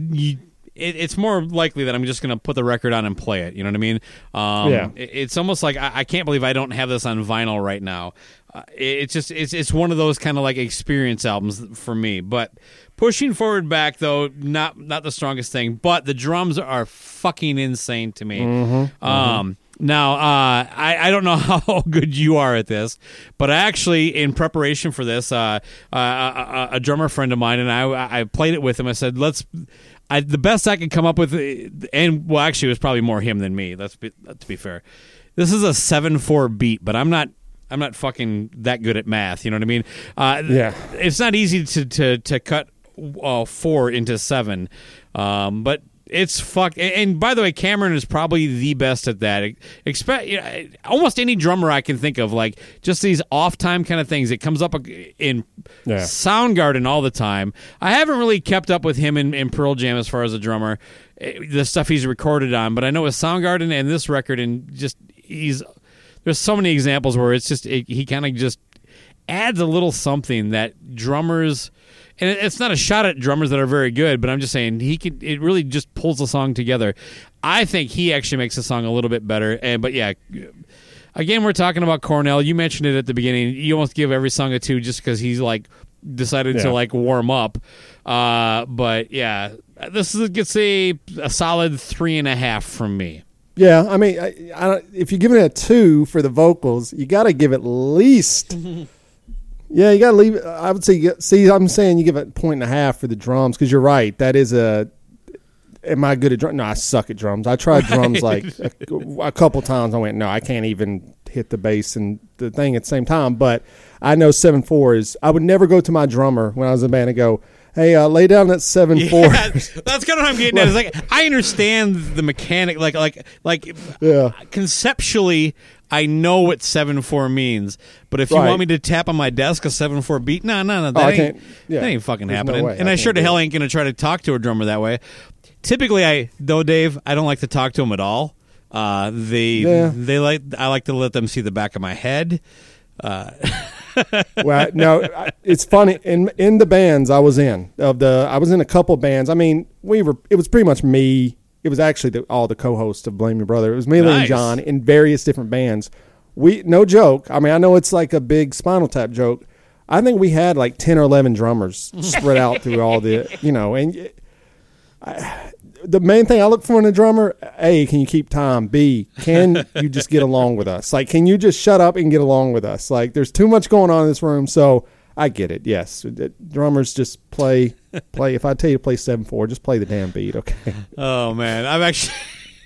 It, it's more likely that I'm just going to put the record on and play it. You know what I mean? Um, Yeah. it- it's almost like I, I can't believe I don't have this on vinyl right now. Uh, it- it's just it's it's one of those kind of like experience albums for me. But pushing forward back though, not not the strongest thing. But the drums are fucking insane to me. Um, now uh, I I don't know how good you are at this, but actually in preparation for this, uh, uh, a, a drummer friend of mine and I I played it with him. I said let's. I, the best I could come up with, and well, actually, it was probably more him than me. Let's be to be fair. This is a seven four beat, but I'm not. I'm not fucking that good at math. You know what I mean? Uh, Yeah. It's not easy to to to cut uh, four into seven, um, but it's fuck. And, by the way, Cameron is probably the best at that. Expect you know, almost any drummer I can think of, like just these off time kind of things. It comes up in Yeah. Soundgarden all the time. I haven't really kept up with him in, in Pearl Jam as far as a drummer, eh, the stuff he's recorded on. But I know with Soundgarden and this record, and just he's there's so many examples where it's just it, he kind of just adds a little something that drummers. And it's not a shot at drummers that are very good, but I'm just saying he could. It really just pulls the song together. I think he actually makes the song a little bit better. And but yeah, again, we're talking about Cornell. You mentioned it at the beginning. You almost give every song a two just because he's like decided to like warm up. Uh, but yeah, this is gets a a solid three and a half from me. Yeah, I mean, I, I, if you're giving it a two for the vocals, you got to give at least. yeah, you got to leave. I would say. See, I'm saying you give it a point and a half for the drums because you're right. That is a. Am I good at drums? No, I suck at drums. I tried drums like a, a couple times. I went, no, I can't even hit the bass and the thing at the same time. But I know seven four is. I would never go to my drummer when I was in a band and go, "Hey, uh, lay down that seven four. That's kind of what I'm getting at. It's like I understand the mechanic, like like like Yeah. conceptually. I know what seven four means, but if you Right. want me to tap on my desk a seven four beat, no, no, no, that I ain't can't- yeah. that ain't fucking There's no happening. way. and I I, can't sure to do hell ain't gonna try to talk to a drummer that way. Typically, I though Dave, I don't like to talk to them at all. Uh, they Yeah. they like I like to let them see the back of my head. well, no, I- it's funny. In in the bands I was in of the, I was in a couple bands. I mean, we were. It was pretty much me. It was actually the, all the co-hosts of Blame Your Brother. It was me, Lee, and John in various different bands. we no joke. I mean, I know it's like a big Spinal Tap joke. I think we had like ten or eleven drummers spread out through all the, you know, and I, the main thing I look for in a drummer: a, can you keep time? B, can you just get along with us? Like, can you just shut up and get along with us? Like, there's too much going on in this room, so. I get it. Yes, drummers just play, play. If I tell you to play seven four, just play the damn beat. Okay. Oh man, I've actually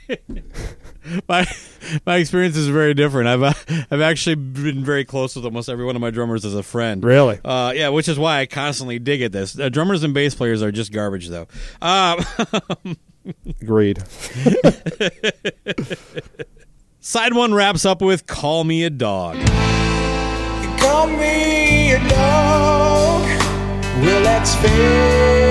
my my experience is very different. I've uh, I've actually been very close with almost every one of my drummers as a friend. Really? Uh, yeah, which is why I constantly dig at this. Uh, drummers and bass players are just garbage, though. Uh, Agreed. side one wraps up with "Call Me a Dog." Me a dog. Well, that's fair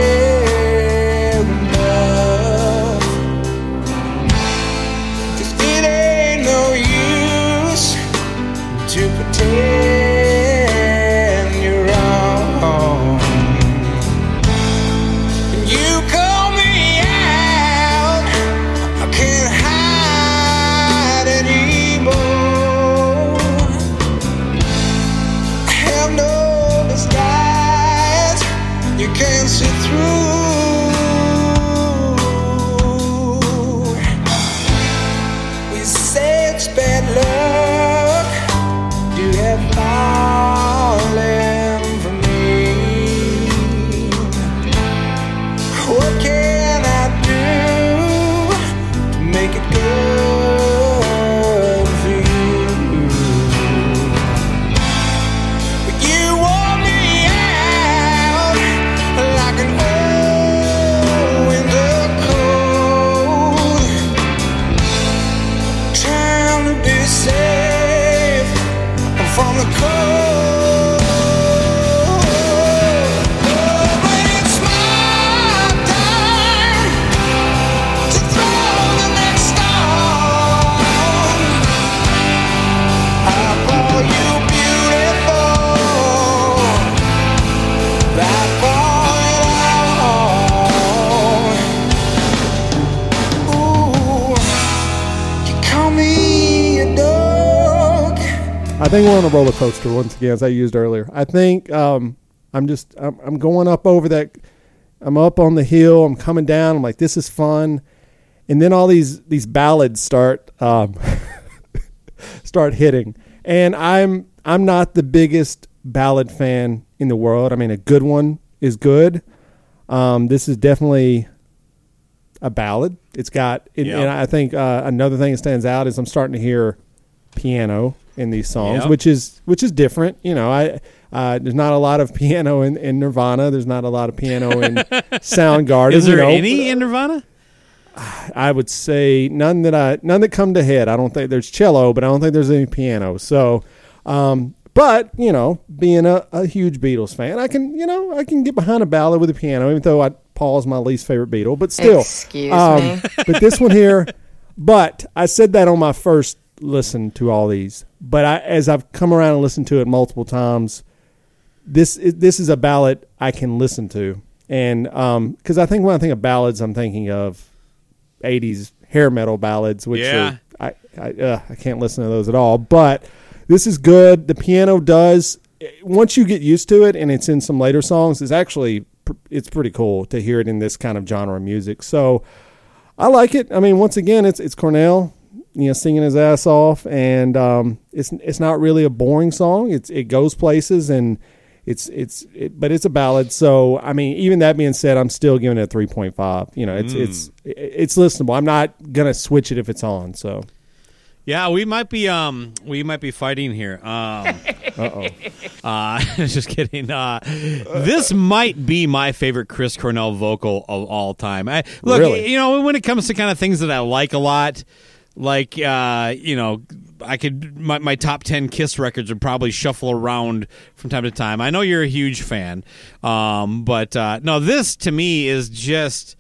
I think we're on a roller coaster once again, as I used earlier. I think um, I'm just I'm, I'm going up over that. I'm up on the hill. I'm coming down. I'm like, this is fun, and then all these these ballads start um, start hitting, and I'm I'm not the biggest ballad fan in the world. I mean, a good one is good. Um, this is definitely a ballad. It's got, and, Yeah. and I think uh, another thing that stands out is I'm starting to hear piano in these songs, Yep. which is which is different. You know, I uh, there's not a lot of piano in, in Nirvana. There's not a lot of piano in Soundgarden. Is there you know. any in Nirvana? I would say none that I none that come to head. I don't think there's cello, but I don't think there's any piano. So, um, but you know, being a, a huge Beatles fan, I can you know I can get behind a ballad with a piano, even though I, Paul's my least favorite Beatle. But still, Excuse um, me. but this one here, but I said that on my first listen to all these. But I, as I've come around and listened to it multiple times, this is, this is a ballad I can listen to, and because I think when I think of ballads, I'm thinking of '80s hair metal ballads, which Yeah. are, I I, uh, I can't listen to those at all. But this is good. The piano does once you get used to it, and it's in some later songs. It's actually pr- it's pretty cool to hear it in this kind of genre of music. So I like it. I mean, once again, it's it's Cornell, you know, singing his ass off, and um, it's it's not really a boring song. It's it goes places, and it's it's it, but it's a ballad. So I mean, even that being said, I'm still giving it a three point five. You know, it's it's it's listenable. I'm not gonna switch it if it's on. So Yeah, we might be um we might be fighting here. Um uh oh, uh just kidding. Uh this might be my favorite Chris Cornell vocal of all time. I look, Really? you know, when it comes to kind of things that I like a lot, like uh, you know, I could my, my top 10 Kiss records would probably shuffle around from time to time. I know you're a huge fan. Um but uh no, this to me is just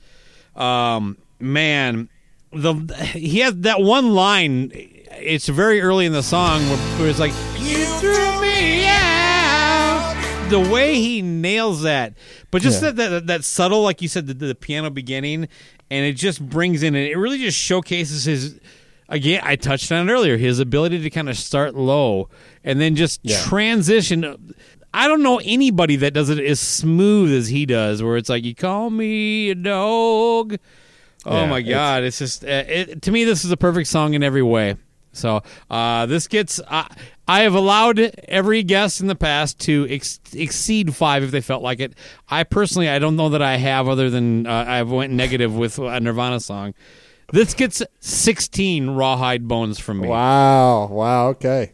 um man the he has that one line it's very early in the song where, where it's like you threw me out the way he nails that but just Yeah. that, that that subtle like you said the, the piano beginning and it just brings in it really just showcases his again, I touched on it earlier. His ability to kind of start low and then just Yeah. transition. I don't know anybody that does it as smooth as he does, where it's like, "You call me a dog." Oh Yeah, my god! It's just uh, it, to me, this is a perfect song in every way. So uh, this gets. Uh, I have allowed every guest in the past to ex- exceed five if they felt like it. I personally, I don't know that I have, other than uh, I went negative with a Nirvana song. This gets sixteen rawhide bones from me. Wow. Wow. Okay.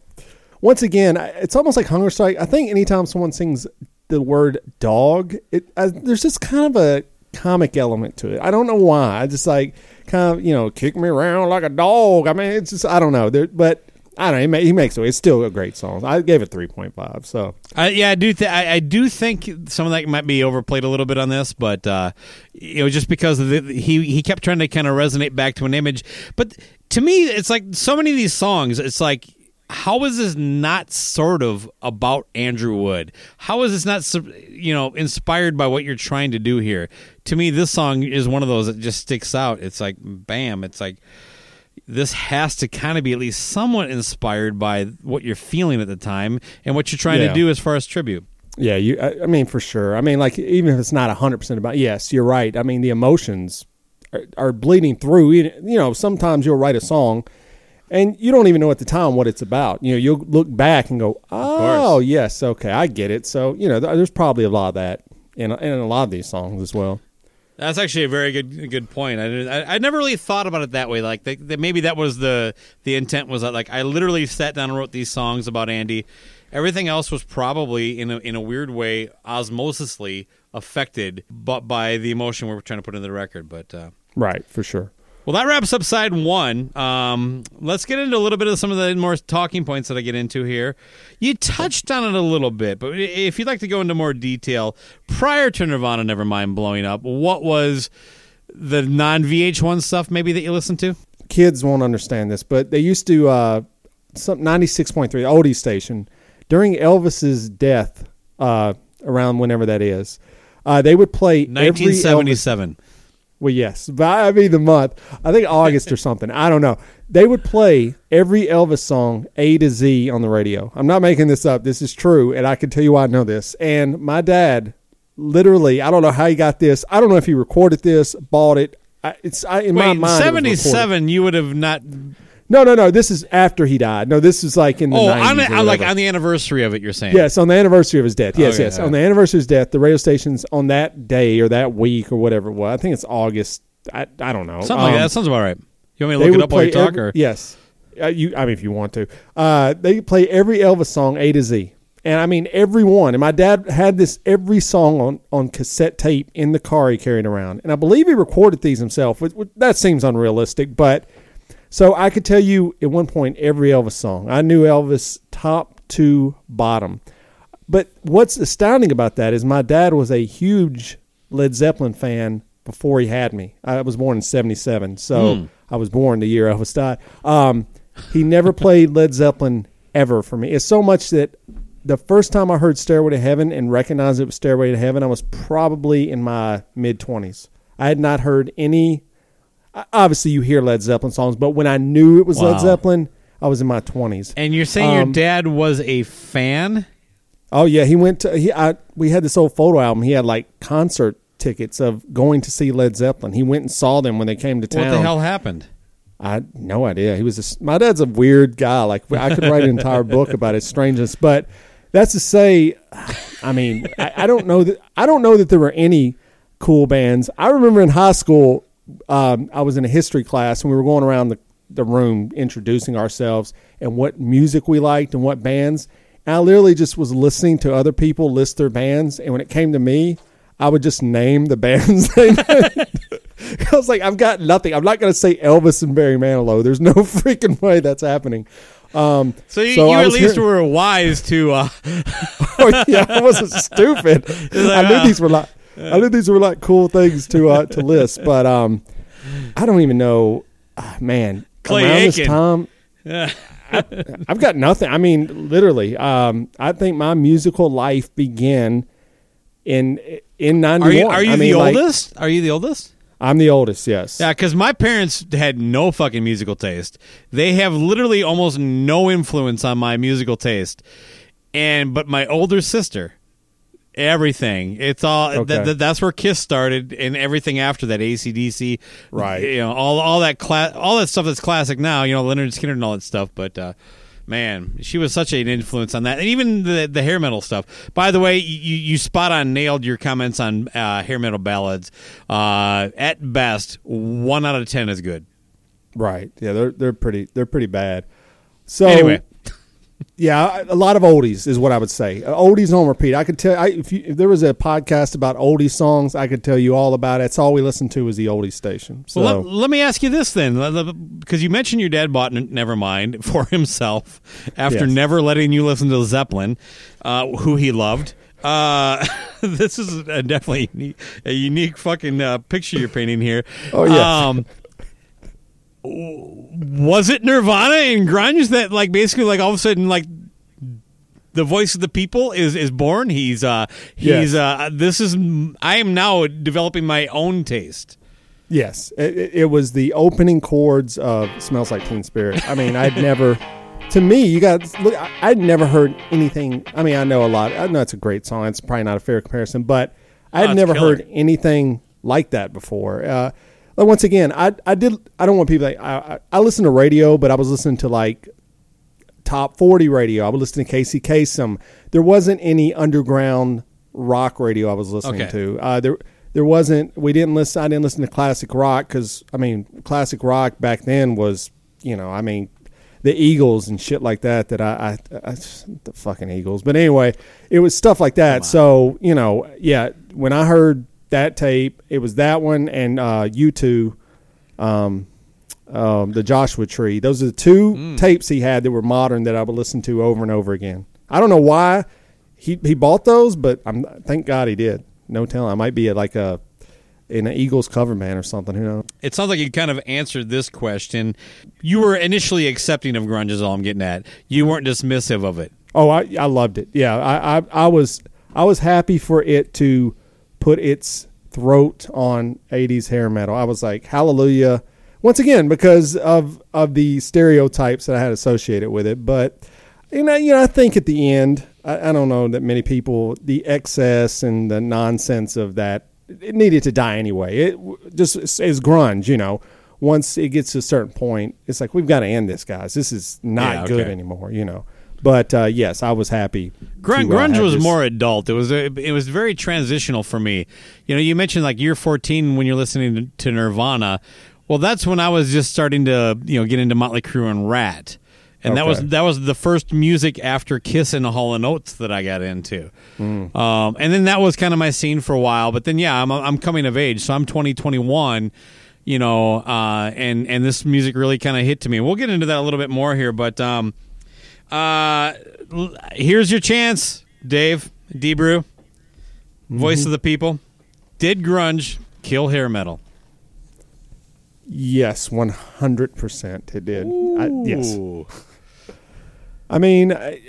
Once again, it's almost like hunger strike. I think anytime someone sings the word dog, it uh, there's just kind of a comic element to it. I don't know why. I just like kind of you know kick me around like a dog. I mean, it's just I don't know. There, but I don't know. He, ma- he makes it. It's still a great song. I gave it three point five. So I, yeah, I do. Th- I, I do think some of that might be overplayed a little bit on this, but uh, you know, just because the, he he kept trying to kind of resonate back to an image. But to me, it's like so many of these songs. It's like, how is this not sort of about Andrew Wood? How is this not you know inspired by what you're trying to do here? To me, this song is one of those that just sticks out. It's like, bam! It's like this has to kind of be at least somewhat inspired by what you're feeling at the time and what you're trying Yeah. to do as far as tribute. yeah, you. I, I mean, for sure. I mean, like even if it's not hundred percent about. Yes, you're right. I mean, the emotions are, are bleeding through. You you know, sometimes you'll write a song. And you don't even know at the time what it's about. You know, you'll look back and go, "Oh, yes, okay, I get it." So, you know, there's probably a lot of that in in a lot of these songs as well. That's actually a very good good point. I, I I never really thought about it that way. Like maybe that was the the intent was that like I literally sat down and wrote these songs about Andy. Everything else was probably in a in a weird way osmosisly affected, but by the emotion we were trying to put into the record. But uh, Right, for sure. Well, that wraps up side one. Um, let's get into a little bit of some of the more talking points that I get into here. You touched on it a little bit, but if you'd like to go into more detail, prior to Nirvana Nevermind blowing up, what was the non VH1 stuff maybe that you listened to? Kids won't understand this, but they used to uh, some 96.3 oldie station during Elvis's death uh, around whenever that is. Uh, they would play every Elvis 1977. Well, yes, but I mean the month. I think August or something. I don't know. They would play every Elvis song A to Z on the radio. I'm not making this up. This is true, and I can tell you why I know this. And my dad, literally, I don't know how he got this. I don't know if he recorded this, bought it. I, it's I, in my Wait, mind. it was 77, you would have not. No, no, no. This is after he died. No, this is like in the Oh, 90s on, the, like on the anniversary of it, you're saying? Yes, on the anniversary of his death. Yes, Okay, yes. all On the anniversary of his death, the radio stations on that day or that week or whatever it was. I think it's August. I, I don't know. Something like Um, that. Sounds about right. You want me to look it up while you talk? every- or? yes, uh, you. I mean, if you want to, uh, they play every Elvis song A to Z, and I mean every one. And my dad had this every song on on cassette tape in the car he carried around, and I believe he recorded these himself. Which, which, that seems unrealistic, but so I could tell you at one point every Elvis song. I knew Elvis top to bottom. But what's astounding about that is my dad was a huge Led Zeppelin fan before he had me. I was born in 77, so I was born the year Elvis died. Um, he never played Led Zeppelin ever for me. It's so much that the first time I heard Stairway to Heaven and recognized it was Stairway to Heaven, I was probably in my mid 20s. I had not heard any. Obviously, you hear Led Zeppelin songs, but when I knew it was Wow. Led Zeppelin, I was in my 20s. And you're saying your Um, dad was a fan? Oh yeah, he went to he. I, we had this old photo album. He had like concert tickets of going to see Led Zeppelin. He went and saw them when they came to town. What the hell happened? I no idea. He was. A, my dad's a weird guy. Like I could write an entire book about his strangeness. But that's to say, I mean, I, I don't know that I don't know that there were any cool bands. I remember in high school, um, I was in a history class and we were going around the the room introducing ourselves and what music we liked and what bands. And I literally just was listening to other people list their bands, and when it came to me, I would just name the bands they. I was like, I've got nothing. I'm not going to say Elvis and Barry Manilow. There's no freaking way that's happening. Um, So you, So you at least hearing- were wise to. Uh, oh, yeah, I wasn't stupid. I uh, knew these were like, I knew these were like cool things to uh, to list, but um, I don't even know. ah, man, Clay around this time, I've got nothing. I mean, literally, um, I think my musical life began in in are '91. you are you I the mean, like, oldest? Are you the oldest? I'm the oldest. Yes. Yeah, because my parents had no fucking musical taste. They have literally almost no influence on my musical taste. And but my older sister, everything. It's all th- th- that's where Kiss started, and everything after that, ACDC, Right. You know, all all that cla- all that stuff that's classic now. You know, Lynyrd Skynyrd and all that stuff. But uh, man, she was such an influence on that, and even the the hair metal stuff. By the way, you you spot on nailed your comments on uh, hair metal ballads. Uh, at best, one out of ten is good. Right. Yeah. They're they're pretty they're pretty bad. So Anyway. Yeah, a lot of oldies is what I would say. Uh, Oldies on repeat. I could tell I, if, you, if there was a podcast about oldie songs, I could tell you all about it. That's all we listened to was the oldie station. So Well, let, let me ask you this then, because you mentioned your dad bought Nevermind for himself after Yes. never letting you listen to Zeppelin, uh, who he loved. Uh, this is a definitely a unique fucking uh, picture you're painting here. Oh, yeah. Um, was it Nirvana and grunge that like basically like all of a sudden like the voice of the people is is born? He's uh he's Yes. uh this is I am now developing my own taste. Yes, it, it- was the opening chords of "Smells Like Teen Spirit." I mean, I'd never. To me, you got look. I- I'd never heard anything. I mean, I know a lot. I know it's a great song. It's probably not a fair comparison, but I'd it's never heard anything like that before. Uh, but once again, I I did. I don't want people like I I, I listen to radio, but I was listening to like top 40 radio. I would listen to Casey Kasem. There wasn't any underground rock radio I was listening Okay. to. Uh, there there wasn't we didn't listen I didn't listen to classic rock cuz I mean classic rock back then was, you know, I mean the Eagles and shit like that that I, I, I the fucking Eagles. But anyway, it was stuff like that. So, you know, yeah, when I heard that tape, it was that one and uh U2 um, um, the Joshua Tree. Those are the two tapes he had that were modern that I would listen to over and over again. I don't know why he he bought those, but I'm thank God he did. No telling. I might be at like a in an Eagles cover band or something. Who knows? It sounds like you kind of answered this question. You were initially accepting of grunge, is all I'm getting at. You weren't dismissive of it. Oh, I I loved it. Yeah, I I, I was I was happy for it to put its throat on 80s hair metal. I was like, hallelujah. Once again, because of of the stereotypes that I had associated with it, but you know, you know, I think at the end, I, I don't know that many people the excess and the nonsense of that it needed to die anyway. It just is grunge, you know. Once it gets to a certain point, it's like we've got to end this, guys. This is not Yeah, good anymore, you know. But uh, yes, I was happy. Grunge, to, uh, grunge was this- more adult. It was a, it was very transitional for me. You know, you mentioned like year 14 when you're listening to, to Nirvana. Well, that's when I was just starting to you know get into Motley Crue and Ratt, and that was that was the first music after Kiss and Hall and Oates that I got into. Mm. Um, and then that was kind of my scene for a while. But then yeah, I'm I'm coming of age, so I'm 20, 21. You know, uh, and and this music really kind of hit to me. We'll get into that a little bit more here, but um, uh, here's your chance, Dave Debrew, voice Mm-hmm. of the people. Did grunge kill hair metal? Yes, one hundred percent. It did. I, yes. I mean, I-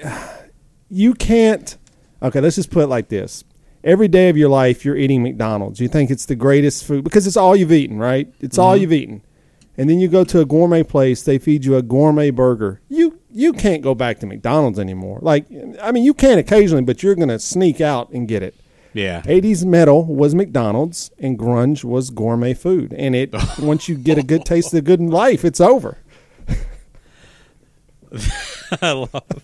you can't. Okay, let's just put it like this: every day of your life, you're eating McDonald's. You think it's the greatest food because it's all you've eaten, right? It's all you've eaten. And then you go to a gourmet place; they feed you a gourmet burger. You you can't go back to McDonald's anymore. Like, I mean, you can occasionally, but you're going to sneak out and get it. Yeah. 80s metal was McDonald's and grunge was gourmet food. And it once you get a good taste of the good in life, it's over. I love.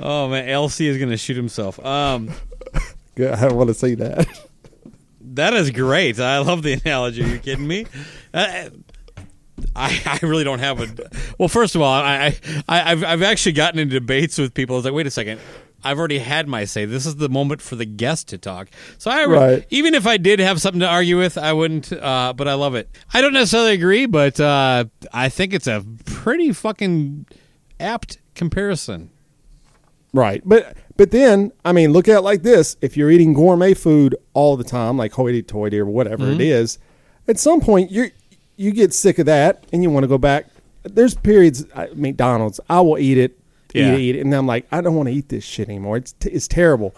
oh man, LC is gonna shoot himself. Um, I don't want to see that. That is great. I love the analogy. Are you kidding me? Uh, I, I really don't have a. Well, first of all, I, I I've I've actually gotten into debates with people. I was like, wait a second. I've already had my say. This is the moment for the guest to talk. So I Right. even if I did have something to argue with, I wouldn't. Uh, but I love it. I don't necessarily agree, but uh, I think it's a pretty fucking apt comparison. Right. But but then, I mean, look at it like this. If you're eating gourmet food all the time, like hoity toity or whatever it mm-hmm. is, at some point you you get sick of that and you want to go back. There's periods I, McDonald's, I will eat it, Yeah. eat it, eat it, and I'm like, I don't want to eat this shit anymore. It's t- it's terrible.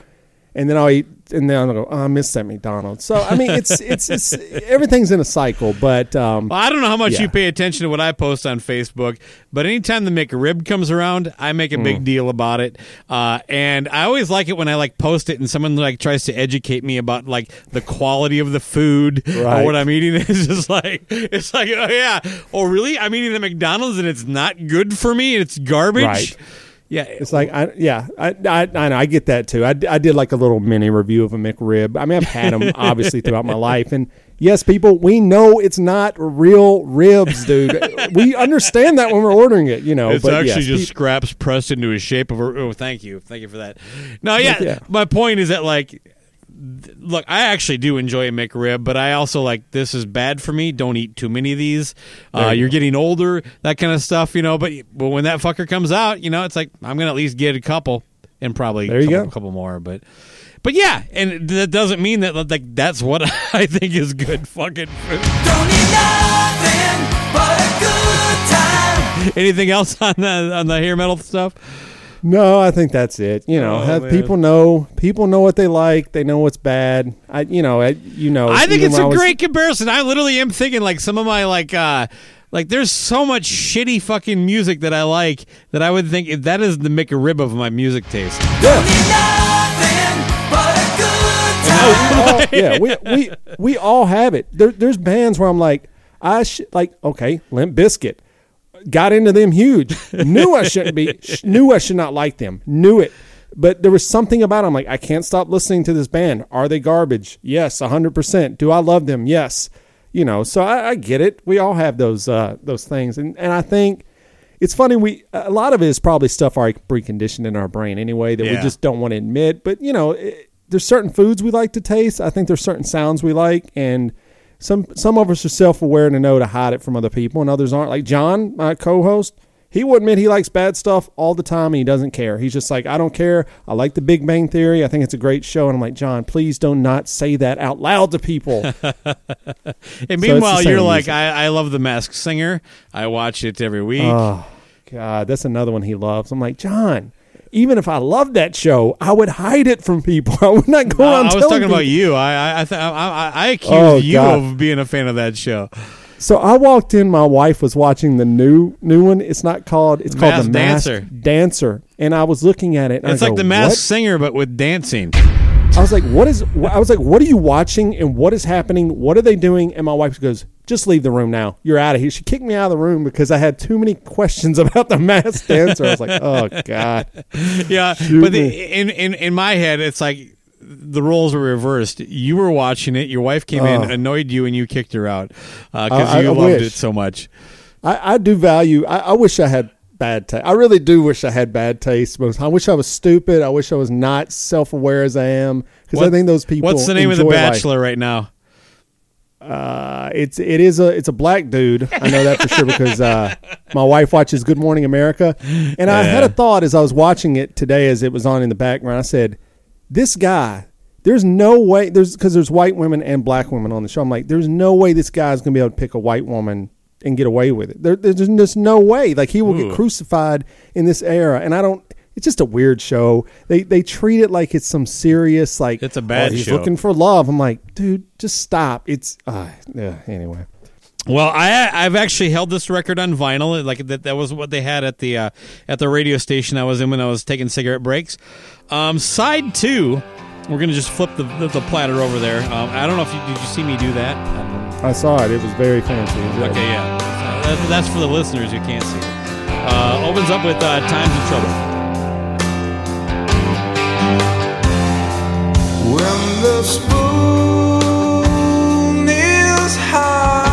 And then I'll eat, and then I'll go, oh, I miss that McDonald's. So I mean, it's it's it's everything's in a cycle, but um, Well, I don't know how much Yeah. you pay attention to what I post on Facebook, but anytime the McRib comes around, I make a Mm. big deal about it. Uh, and I always like it when I like post it and someone like tries to educate me about like the quality of the food or what I'm eating. It's just like it's like oh yeah, oh really? I'm eating the McDonald's and it's not good for me. It's garbage. Right. Yeah, It's like I yeah I, I I know I get that too. I, I did like a little mini review of a McRib. I mean I've had them obviously throughout my life, and yes, people we know it's not real ribs, dude. we understand that when we're ordering it, you know. It's but actually yes, just peop- scraps pressed into a shape of a. Oh, thank you, thank you for that. No, yeah, yeah. My point is that like, look, I actually do enjoy a McRib, but I also like this is bad for me. Don't eat too many of these. Uh, you you're getting older, that kind of stuff, you know. But but when that fucker comes out, you know, it's like I'm gonna at least get a couple and probably There you couple, go. couple more, but. But yeah, and that doesn't mean that like that's what I think is good fucking food. Don't need nothing but a good time. Anything else on the on the hair metal stuff? No, I think that's it. You know, Oh, have man. people know people know what they like. They know what's bad. I you know I, you know. I think even it's when a I was- great comparison. I literally am thinking like some of my like uh like there's so much shitty fucking music that I like that I would think if that is the McRib of my music taste. Yeah. Need nothing but a good time. Oh, yeah, we we we all have it. There, there's bands where I'm like, I sh- like okay, Limp Bizkit, got into them huge. Knew I shouldn't be. Knew I should not like them. Knew it. But there was something about them like I can't stop listening to this band. Are they garbage? Yes, hundred percent. Do I love them? Yes. You know, so I, I get it. We all have those uh, those things, and and I think it's funny. We a lot of it is probably stuff already preconditioned in our brain anyway that we just don't want to admit. But you know, it, there's certain foods we like to taste. I think there's certain sounds we like, and some some of us are self aware to know to hide it from other people, and others aren't. Like John, my co-host, he will admit he likes bad stuff all the time, and he doesn't care. He's just like, I don't care. I like The Big Bang Theory. I think it's a great show, and I'm like, John, please do not say that out loud to people. And meanwhile, same you're music. like, I, I love the Masked Singer. I watch it every week. Oh God, that's another one he loves. I'm like, John. Even if I loved that show, I would hide it from people. I would not go Uh, around I was talking about you. I I I, th- I, I, I accused Oh, you God. of being a fan of that show. So I walked in. My wife was watching the new new one. It's not called. It's called the Masked Dancer. Dancer. And I was looking at it. And It's I like go, the Masked "What?" Singer, but with dancing. I was like, "What is?" I was like, "What are you watching? And what is happening? What are they doing?" And my wife goes, "Just leave the room now. You're out of here." She kicked me out of the room because I had too many questions about the Masked Dancer. I was like, "Oh God." yeah, Shoot but the, in in in my head, it's like the roles were reversed. You were watching it. Your wife came in, Oh. annoyed you, and you kicked her out because I- I you loved wish. it so much. I, I do value. I, I wish I had bad taste. I really do wish I had bad taste. But I wish I was stupid. I wish I was not self aware as I am. Because I think those people. What's the name of the enjoy life. Bachelor right now? Uh, it's it is a it's a black dude. I know that for sure because uh, my wife watches Good Morning America, and I had a thought as I was watching it today as it was on in the background. I said, "This guy." There's no way there's because there's white women and black women on the show. I'm like, there's no way this guy's gonna be able to pick a white woman and get away with it. There, there's just no way. Like he will Ooh. get crucified in this era, and I don't. It's just a weird show. They they treat it like it's some serious like It's a bad oh, he's show. looking for love. I'm like, dude, just stop. It's uh, yeah. Anyway, Well, I I've actually held this record on vinyl. Like that that was what they had at the uh, at the radio station I was in when I was taking cigarette breaks. Um, side two, we're gonna just flip the the, the platter over there. Um, I don't know if you did you see me do that. I don't know. I saw it. It was very fancy. It was. Okay, yeah, Uh, that's for the listeners who can't see it. Uh, opens up with uh, "Times of Trouble." When the spoon is hot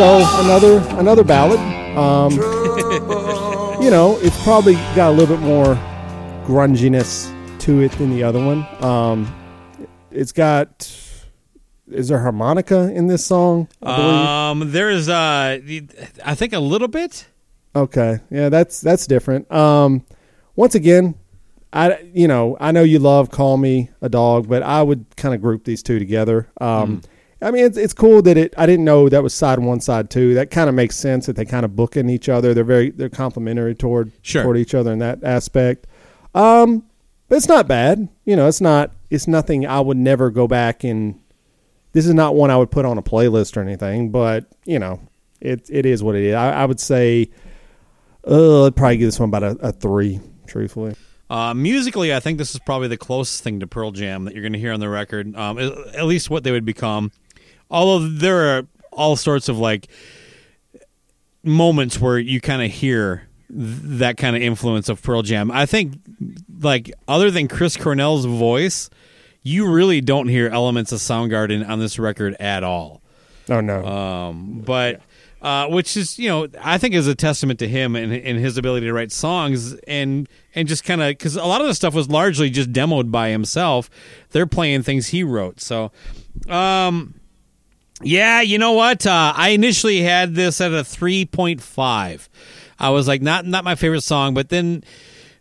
so another another ballad. Um, you know, it's probably got a little bit more grunginess to it than the other one. Um, it's got. Is there harmonica in this song? I believe? Um, there is, uh, I think a little bit. Okay, yeah, that's that's different. Um, once again, I you know I know you love "Call Me a Dog," but I would kind of group these two together. Um, I mean, it's it's cool that it. I didn't know that was side one, side two. That kind of makes sense that they kind of book in each other. They're very they're complementary toward Sure. toward each other in that aspect. Um, but it's not bad. You know, it's not it's nothing I would never go back and. This is not one I would put on a playlist or anything, but you know, it it is what it is. I, I would say, uh, I'd probably give this one about a, a three, truthfully. Uh, musically, I think this is probably the closest thing to Pearl Jam that you're going to hear on the record. Um, at least what they would become. Although there are all sorts of like moments where you kind of hear th- that kind of influence of Pearl Jam. I think, like, other than Chris Cornell's voice, you really don't hear elements of Soundgarden on this record at all. Oh no, Um, but uh, which is you know I think is a testament to him and, and his ability to write songs and and just kind of because a lot of the stuff was largely just demoed by himself. They're playing things he wrote. So, um, yeah, you know what? Uh, I initially had this at a three point five. I was like not not my favorite song, but then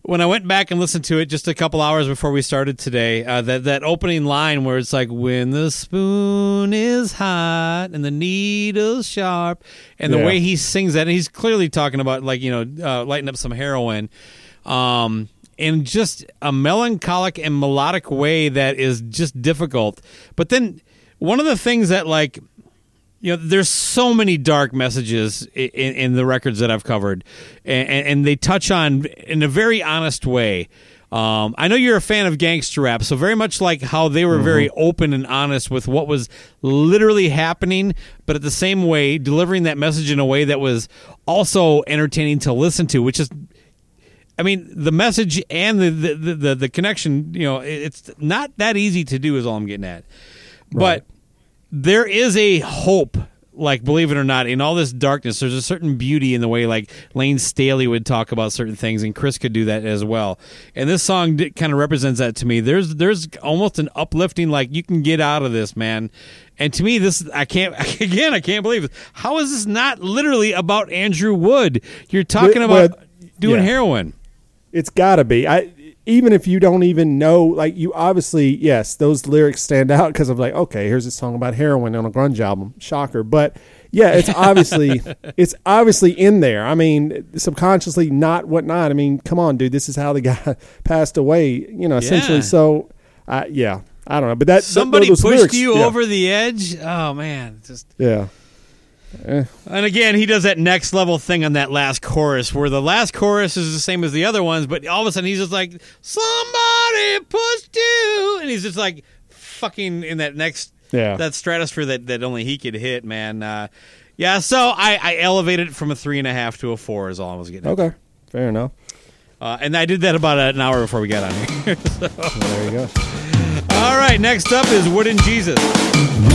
when I went back and listened to it just a couple hours before we started today, uh, that that opening line where it's like when the spoon is hot and the needle's sharp, and the Yeah. way he sings that, and he's clearly talking about like you know uh, lighting up some heroin, um, in just a melancholic and melodic way that is just difficult. But then one of the things that like you know, there's so many dark messages in, in, the records that I've covered, and, and, they touch on in a very honest way. Um, I know you're a fan of gangster rap, so very much like how they were very open and honest with what was literally happening, but at the same way delivering that message in a way that was also entertaining to listen to, which is I mean, the message and the the, the, the, the connection, you know, it's not that easy to do, is all I'm getting at. But there is a hope, like, believe it or not, in all this darkness, there's a certain beauty in the way, like, Layne Staley would talk about certain things, and Chris could do that as well. And this song kind of represents that to me. There's there's almost an uplifting, like, you can get out of this, man. And to me, this I can't again. I can't believe it. How is this not literally about Andrew Wood? You're talking Well, about doing yeah. heroin. It's got to be. I even if you don't even know, like you obviously, yes, those lyrics stand out because of like, okay, here's a song about heroin on a grunge album. Shocker, but yeah, it's obviously it's obviously in there. I mean, subconsciously, not whatnot. I mean, come on, dude, this is how the guy passed away. You know, essentially. Yeah. So, uh, yeah, I don't know, but that Somebody pushed lyrics, you yeah, over the edge. Oh man, just Yeah, and again he does that next level thing on that last chorus where the last chorus is the same as the other ones, but all of a sudden he's just like somebody pushed you, and he's just like fucking in that next Yeah. that stratosphere that, that only he could hit, man. Uh, yeah, so I, I elevated it from a three and a half to a four is all I was getting. at. okay, fair enough. Uh, and I did that about an hour before we got on here. There you go. all right, next up is Wooden Jesus.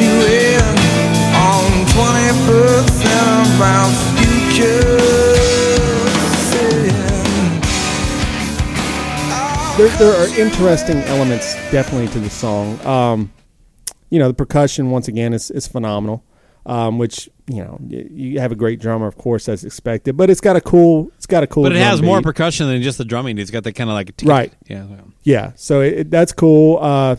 you from? Rio, Canada, or maybe Taiwan. But I didn't know it was the Holy Land. But I believe from the minute the check left my hand, I prayed. Can I be saved? I spent all my money on a beauty grave. Wouldn't Jesus have cut you in on 20% of our future there, there are interesting elements definitely to the song. Um, you know, the percussion once again is is phenomenal. Um, which you know you have a great drummer, of course, as expected. But it's got a cool, it's got a cool. But it drum has more percussion than just the drumming. It's got that kind of like tick- Right. Yeah. yeah. yeah, so it, it- that's cool. Uh,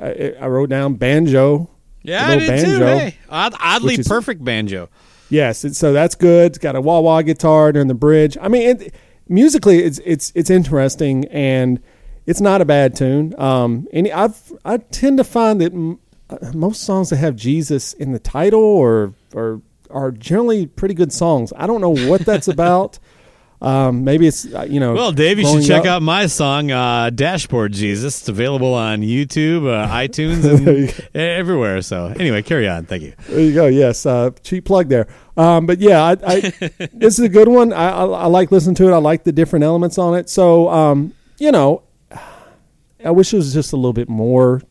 I, I wrote down banjo. Yeah, I did too. banjo, Hey, oddly is- perfect banjo. Yes, so that's good. It's got a wah wah guitar during the bridge. I mean, it, musically, it's it's it's interesting and it's not a bad tune. Um, and I've I tend to find that m- uh, most songs that have Jesus in the title or or are generally pretty good songs. I don't know what that's about. Um, maybe it's uh, you know. Well, Dave, you should check up- out my song, uh, Dashboard Jesus. It's available on YouTube, uh, iTunes, and everywhere. So, anyway, carry on. Thank you. There you go. Yes, uh, cheap plug there. Um, but yeah, I, I, this is a good one. I, I, like listening to it. I like the different elements on it. So, um, you know, I wish there was just a little bit more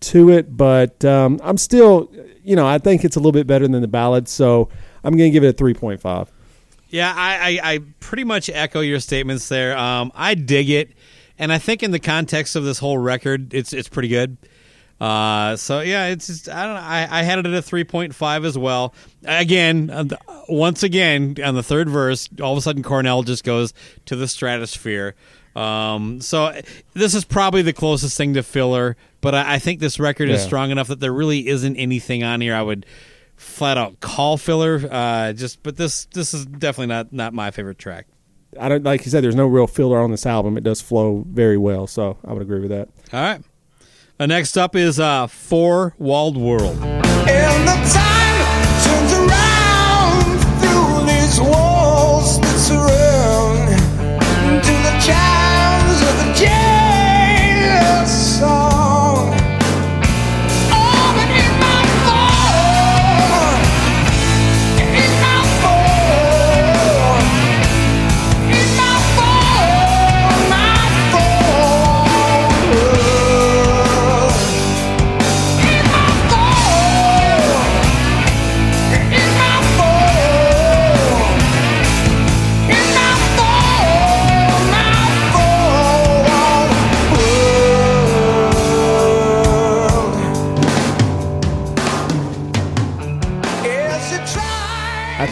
to it, but um, I'm still, you know, I think it's a little bit better than the ballad. So I'm going to give it a 3.5. Yeah, I, I, I pretty much echo your statements there. Um, I dig it, and I think in the context of this whole record, it's it's pretty good. Uh, so yeah, it's just, I don't know. I, I had it at a three point five as well. Again, uh, the- once again on the third verse, all of a sudden Cornell just goes to the stratosphere. Um, so this is probably the closest thing to filler, but I, I think this record is strong enough that there really isn't anything on here I would flat out call filler. Uh, just but this this is definitely not not my favorite track. I don't like you said. There's no real filler on this album. It does flow very well, so I would agree with that. All right. Uh, next up is uh, Four Walled World.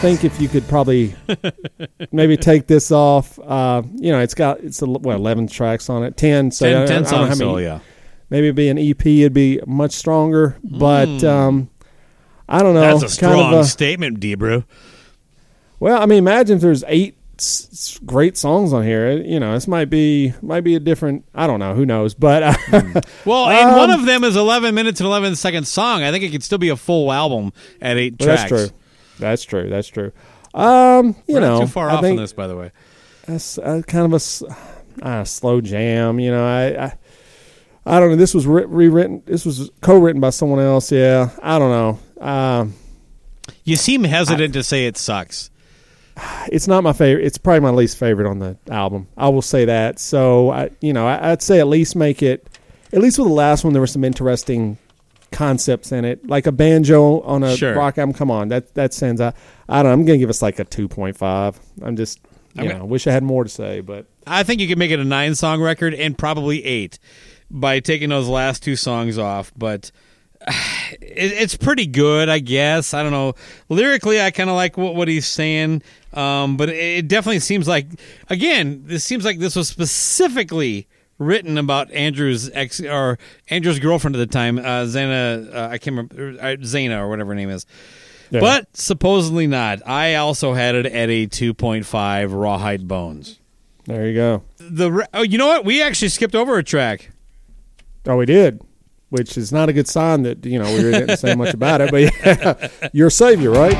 Think if you could probably maybe take this off, uh, you know, it's got it's a, what eleven tracks on it, ten. So I- 10, I 10 don't know how so yeah. Maybe it'd be an EP. It'd be much stronger, but um, I don't know. That's a kind strong of a- statement, Debrew. well, I mean, imagine if there's eight s- great songs on here. It- You know, this might be might be a different. I don't know. Who knows? But uh, Well, and one Um, of them is 11 minutes and 11 seconds song. I think it could still be a full album at eight well, tracks. that's true. That's true. That's true. Um, you We're know, too far I off on this, by the way. that's uh, kind of a uh, slow jam. You know, I, I I don't know. This was re- rewritten. This was co-written by someone else. Yeah, I don't know. Um, You seem hesitant to say it sucks. it's not my favorite. It's probably my least favorite on the album. I will say that. So I, you know, I, I'd say at least make it. At least with the last one, there were some interesting concepts in it, like a banjo on a Sure. rock album. Come on, that that sends. I, I don't. know. I'm gonna give us like a two point five. I'm just. You Okay. know, wish I had more to say, but I think you could make it a nine song record and probably eight by taking those last two songs off. But it, it's pretty good, I guess. I don't know. Lyrically, I kind of like what, what he's saying, um, but it, it definitely seems like, again, this seems like this was specifically written about Andrew's ex or Andrew's girlfriend at the time, uh, Xana. Uh, I can't remember uh, Xana or whatever her name is. Yeah. But supposedly not. I also had it at a 2.5 rawhide bones there you go. the oh, you know what? We actually skipped over a track. Oh, we did, which is not a good sign that you know we didn't say much about it. But yeah, your savior, right?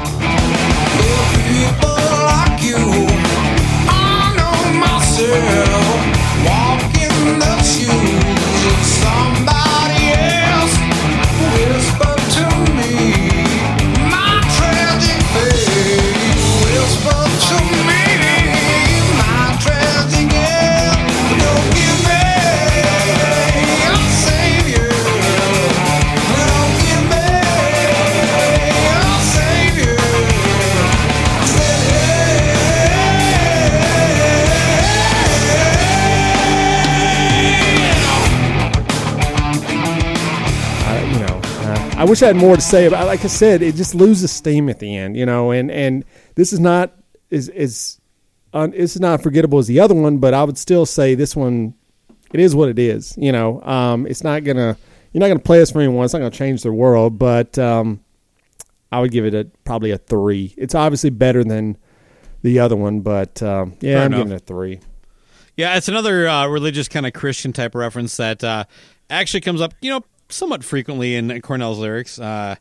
I wish I had more to say about. Like I said, it just loses steam at the end. You know, and and this is not is is un, it's not forgettable as the other one, but I would still say this one. It is what it is. You know, um, it's not gonna. You're not gonna play this for anyone. It's not gonna change their world, but um, I would give it a probably a three. It's obviously better than the other one, but um, yeah, Fair I'm enough. giving it a three. Yeah, it's another uh, religious kind of Christian type reference that uh, actually comes up, you know, somewhat frequently in Cornell's lyrics. Uh,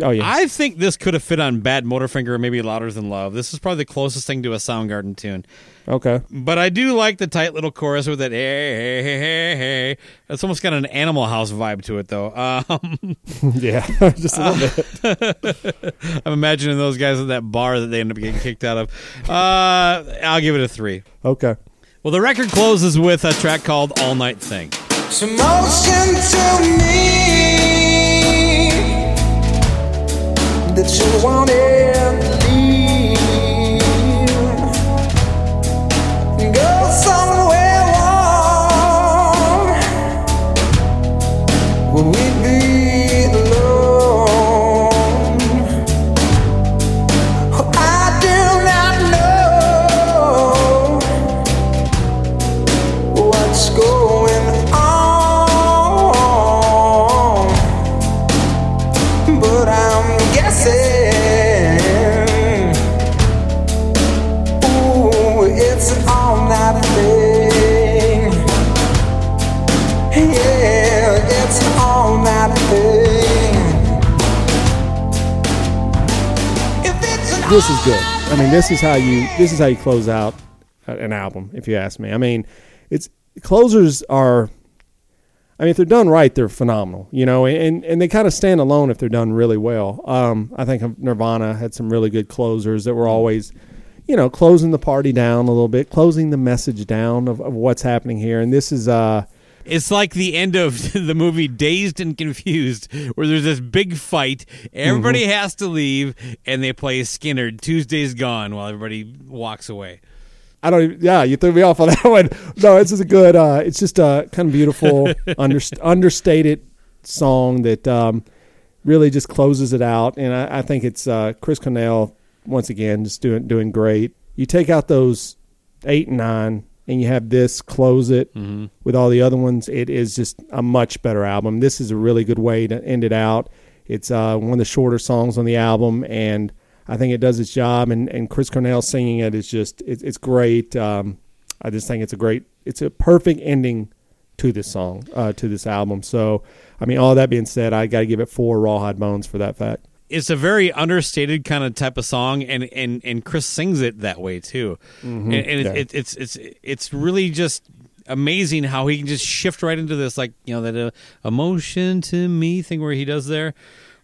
Oh yeah. I think this could have fit on Bad Motorfinger or maybe Louder Than Love. This is probably the closest thing to a Soundgarden tune. okay. But I do like the tight little chorus with that hey hey hey hey hey. It's almost got an Animal House vibe to it though. Um, yeah. Just a little bit. I'm imagining those guys at that bar that they end up getting kicked out of. Uh, I'll give it a three. Okay. Well, the record closes with a track called All Night Thing. It's emotion to me that you wanted This is good. I mean, this is how you this is how you close out an album. If you ask me, I mean, it's closers are. I mean, if they're done right, they're phenomenal. You know, and and they kind of stand alone if they're done really well. Um, I think Nirvana had some really good closers that were always, you know, closing the party down a little bit, closing the message down of, of what's happening here. And this is uh It's like the end of the movie Dazed and Confused, where there's this big fight. Everybody Mm-hmm. has to leave, and they play Skynyrd. Tuesday's gone while everybody walks away. I don't. Yeah, you threw me off on that one. No, this is a good. Uh, it's just a kind of beautiful, under, understated song that um, really just closes it out. And I, I think it's uh, Chris Cornell once again just doing doing great. You take out those eight and nine, and you have this close it with all the other ones. It is just a much better album. This is a really good way to end it out. It's uh, one of the shorter songs on the album, and I think it does its job. And, and Chris Cornell singing it is just it, it's great. Um, I just think it's a great, it's a perfect ending to this song, uh, to this album. So, I mean, all that being said, I got to give it four rawhide bones for that fact. It's a very understated kind of type of song, and and, and Chris sings it that way too. And, and Mm-hmm. Yeah. it, it, it's it's it's really just amazing how he can just shift right into this like you know that uh, emotion to me thing where he does there.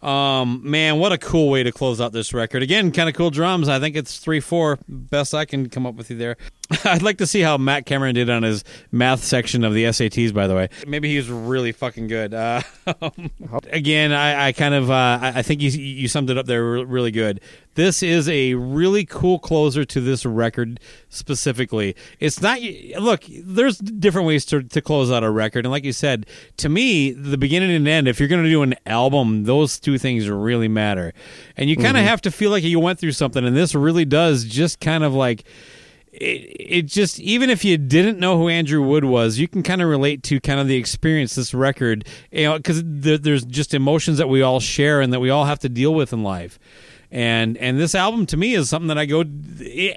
Um, man, what a cool way to close out this record. Again, kind of cool drums. I think it's three four. Best I can come up with you there. I'd like to see how Matt Cameron did on his math section of the SATs. By the way, maybe he's really fucking good. Uh, again, I, I kind of uh, I think you you summed it up there really good. This is a really cool closer to this record specifically. It's not look. There's different ways to to close out a record, and like you said, to me, the beginning and end. If you're going to do an album, those two things really matter, and you kind of have to feel like you went through something, and this really does just kind of like it, it just even if you didn't know who Andrew Wood was, you can kind of relate to kind of the experience this record, you know, because there, there's just emotions that we all share and that we all have to deal with in life. And and this album to me is something that I go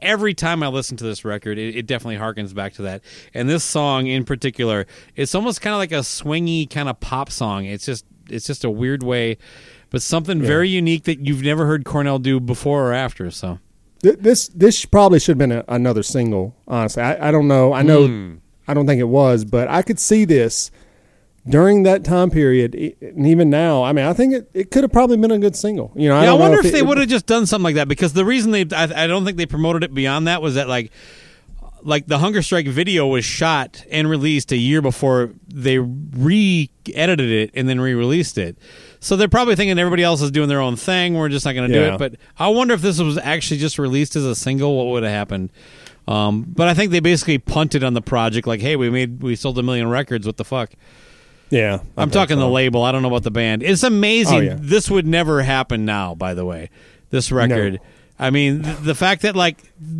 every time I listen to this record. It, it definitely harkens back to that. And this song in particular, it's almost kind of like a swingy kind of pop song. It's just it's just a weird way, but something very unique that you've never heard Cornell do before or after. So. Th- This this probably should have been a, another single. Honestly, I, I don't know. I know. Hmm. I don't think it was, but I could see this during that time period, and even now. I mean, I think it, it could have probably been a good single. You know, I yeah, I, wonder if, it- they would have just done something like that because the reason they, I, I don't think they promoted it beyond that was that like, like the Hunger Strike video was shot and released a year before they re-edited it and then re-released it. So they're probably thinking everybody else is doing their own thing. We're just not going to do it. But I wonder if this was actually just released as a single, what would have happened? Um, but I think they basically punted on the project, like, "Hey, we made, we sold a million records. What the fuck?" Yeah, I I'm talking so. the label. I don't know about the band. It's amazing. Oh, yeah. This would never happen now. By the way, this record. No. I mean, th- the fact that like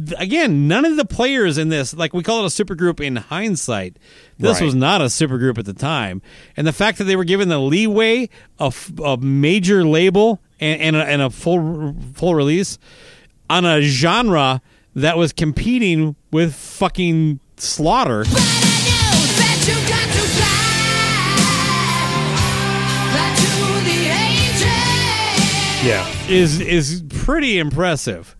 th- again, none of the players in this, like we call it a supergroup in hindsight. This Right. was not a supergroup at the time, and the fact that they were given the leeway of a major label and, and, a, and a full full release on a genre that was competing with fucking Slaughter. Is is pretty impressive.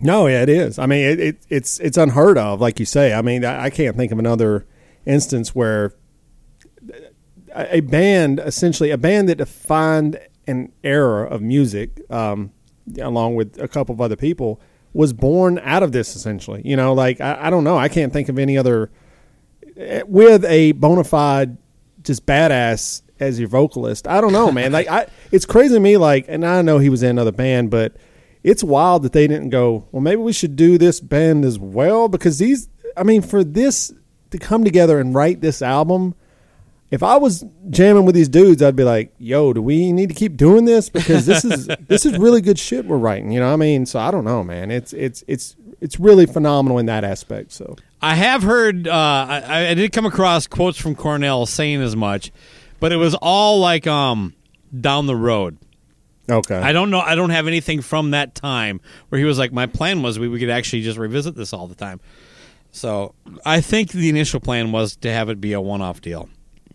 No, yeah, it is. I mean, it, it, it's it's unheard of, like you say. I mean, I, I can't think of another instance where a, a band, essentially a band that defined an era of music, um, along with a couple of other people, was born out of this. Essentially, you know, like I, I don't know, I can't think of any other eh, with a bona fide, just badass as your vocalist. I don't know, man. like I, it's crazy to me. Like, and I know he was in another band, but it's wild that they didn't go. Well, maybe we should do this band as well because these. I mean, for this to come together and write this album. If I was jamming with these dudes, I'd be like, "Yo, do we need to keep doing this? Because this is this is really good shit we're writing." You know, what I mean, so I don't know, man. It's it's it's it's really phenomenal in that aspect. So I have heard. Uh, I, I did come across quotes from Cornell saying as much, but it was all like um down the road. okay, I don't know. I don't have anything from that time where he was like, "My plan was we, we could actually just revisit this all the time." So I think the initial plan was to have it be a one-off deal.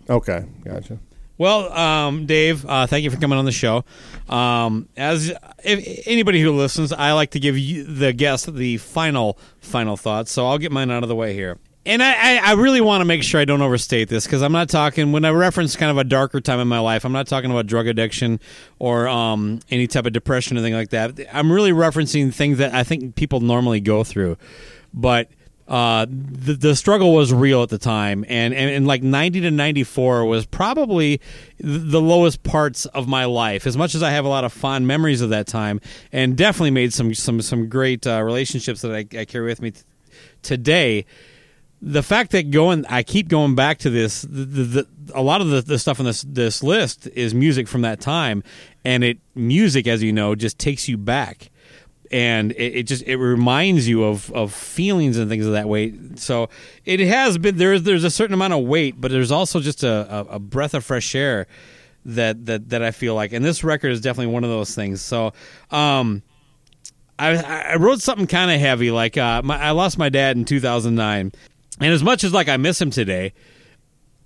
okay, gotcha. Well, um, Dave, uh, thank you for coming on the show. Um, as if anybody who listens, I like to give you, the guest the final final thoughts. So I'll get mine out of the way here. And I, I, really want to make sure I don't overstate this because I'm not talking when I reference kind of a darker time in my life. I'm not talking about drug addiction or um, any type of depression or anything like that. I'm really referencing things that I think people normally go through, but uh, the, the struggle was real at the time, and, and, and like 90 to 94 was probably the lowest parts of my life. As much as I have a lot of fond memories of that time, and definitely made some some some great uh, relationships that I, I carry with me t- today. The fact that going, I keep going back to this. The, the, the, a lot of the, the stuff on this this list is music from that time, and it music, as you know, just takes you back and it, it just it reminds you of of feelings and things of that way. So it has been there's there's a certain amount of weight, but there's also just a, a, a breath of fresh air that that that I feel like, and this record is definitely one of those things. So. um I, I wrote something kind of heavy, like uh, my, I lost my dad in 2009, and as much as like I miss him today,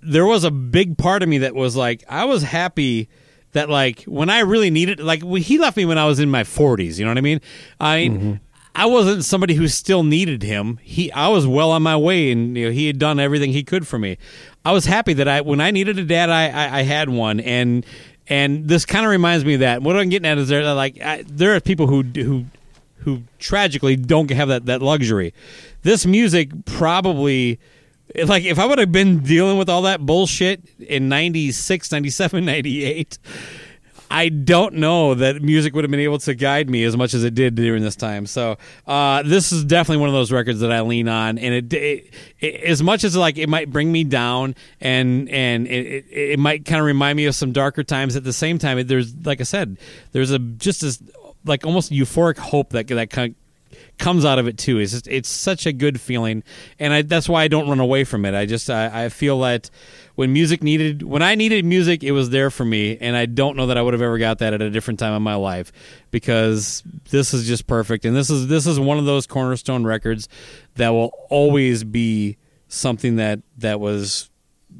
there was a big part of me that was like I was happy that like when I really needed like he left me when I was in my 40s, you know what I mean? I mm-hmm. I wasn't somebody who still needed him. He I was well on my way and you know, he had done everything he could for me. I was happy that I when I needed a dad I I, I had one and and this kind of reminds me of that. What I'm getting at is there like I, there are people who who who tragically don't have that that luxury. This music probably like if I would have been dealing with all that bullshit in 96, 97, 98, I don't know that music would have been able to guide me as much as it did during this time. So uh, this is definitely one of those records that I lean on, and it, it, it as much as like it might bring me down, and and it, it, might kind of remind me of some darker times. At the same time, there's like I said, there's a just as like almost euphoric hope that that kind comes out of it too. It's just, it's such a good feeling, and I, that's why I don't run away from it. I just I, I feel that when music needed when I needed music, it was there for me, and I don't know that I would have ever got that at a different time in my life because this is just perfect, and this is this is one of those cornerstone records that will always be something that that was.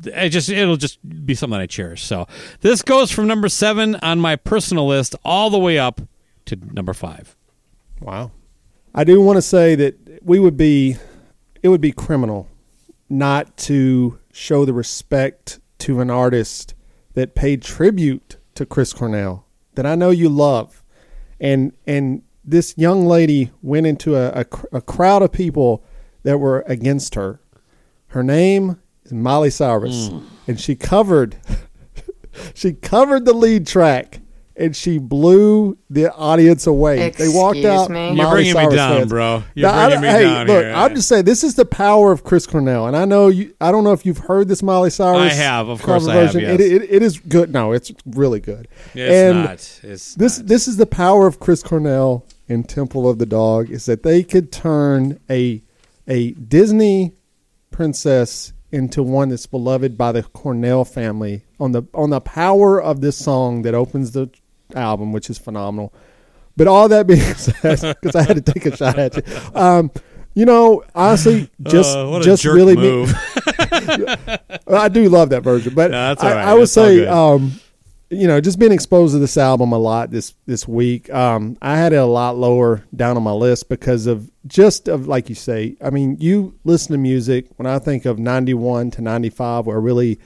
it just it'll just be something I cherish. So this goes from number seven on my personal list all the way up to number five. Wow. I do want to say that we would be, it would be criminal not to show the respect to an artist that paid tribute to Chris Cornell that I know you love, and and this young lady went into a, a, a crowd of people that were against her. Her name is Molly Cyrus, mm. and she covered, she covered the lead track. And she blew the audience away. they walked Excuse out. me? You're Miley bringing me down, fans. bro. You're Now, I- bringing me hey, down look, here. I'm just saying this is the power of Chris Cornell, and I know you. I don't know if you've heard this Miley Cyrus. I have, of course I have, yes. It, it, it is good. No, it's really good. It's and not. It's this not. this is the power of Chris Cornell in Temple of the Dog is that they could turn a a Disney princess into one that's beloved by the Cornell family on the on the power of this song that opens the album, which is phenomenal. But all that being said, because I had to take a shot at you, um, you know, honestly, just Uh, just really move. I do love that version, but No, I. I would That's say um, you know, just being exposed to this album a lot this this week. Um, I had it a lot lower down on my list because of just of like you say. I mean, you listen to music when I think of ninety one to ninety five, where I really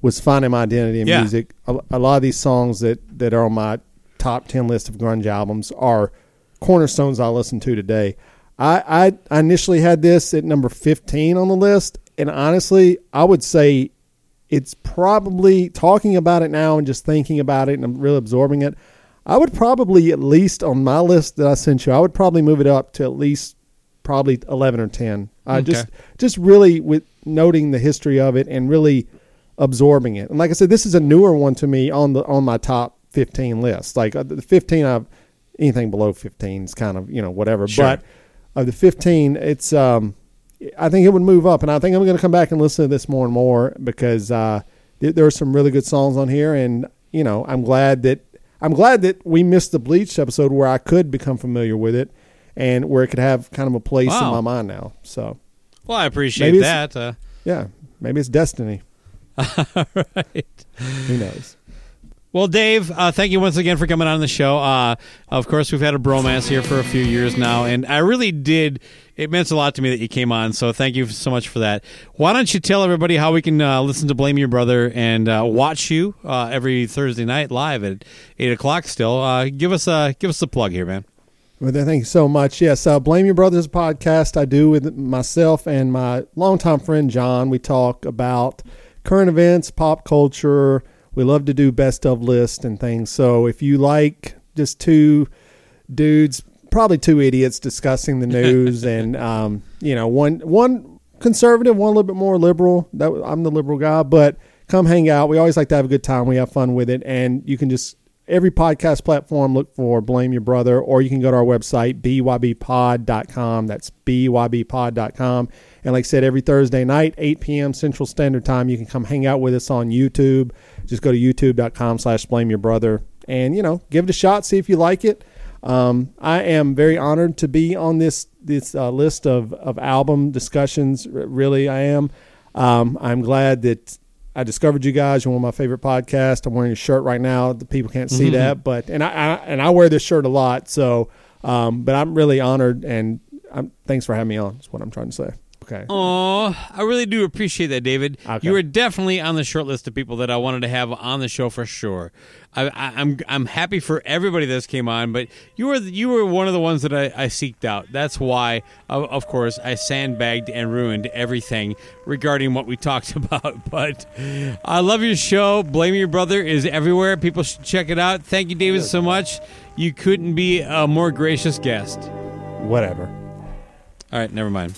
was finding my identity in Yeah. music. A, a lot of these songs that that are on my top ten list of grunge albums are cornerstones I listen to today. I, I I initially had this at number fifteen on the list, and honestly, I would say it's probably talking about it now and just thinking about it and I'm really absorbing it. I would probably at least on my list that I sent you, I would probably move it up to at least probably eleven or ten. I Okay. just just really with noting the history of it and really absorbing it. And like I said, this is a newer one to me on the on my top fifteen list. Like uh, the fifteen, I've anything below fifteen is kind of you know whatever. Sure. But of the fifteen, it's um, I think it would move up, and I think I'm going to come back and listen to this more and more because uh, th- there are some really good songs on here, and you know I'm glad that I'm glad that we missed the Bleach episode where I could become familiar with it, and where it could have kind of a place in my mind now. So Well, I appreciate that. Uh, yeah, maybe it's destiny. right. Who knows? Well, Dave, uh, thank you once again for coming on the show. Uh, of course, we've had a bromance here for a few years now, and I really did. It meant a lot to me that you came on, so thank you so much for that. Why don't you tell everybody how we can uh, listen to Blame Your Brother and uh, watch you uh, every Thursday night live at eight o'clock? Still, uh, give us a give us a plug here, man. Well, then, thank you so much. Yes, Blame Your Brothers podcast I do with myself and my longtime friend John. We talk about current events, pop culture. We love to do best of lists and things. So if you like just two dudes, probably two idiots discussing the news, and um, you know, one one conservative, one a little bit more liberal. That I'm the liberal guy, but come hang out. We always like to have a good time. We have fun with it, and you can just every podcast platform look for blame your brother or you can go to our website bybpod.com that's bybpod.com and like i said every thursday night 8 p.m central standard time you can come hang out with us on youtube just go to youtube.com slash blame your brother and you know give it a shot see if you like it um, i am very honored to be on this this uh, list of, of album discussions R- really i am um, i'm glad that I discovered you guys. You're one of my favorite podcasts. I'm wearing a shirt right now. The people can't see that, but and I, I and I wear this shirt a lot. So, um, but I'm really honored and I'm thanks for having me on. Is what I'm trying to say. Okay. Oh, I really do appreciate that, David. Okay. You were definitely on the short list of people that I wanted to have on the show for sure. I, I, I'm I'm happy for everybody that's came on, but you were you were one of the ones that I, I seeked out. That's why, of, of course, I sandbagged and ruined everything regarding what we talked about. But I love your show. Blame Your Brother is everywhere. People should check it out. Thank you, David, so much. You couldn't be a more gracious guest. Whatever. All right, never mind.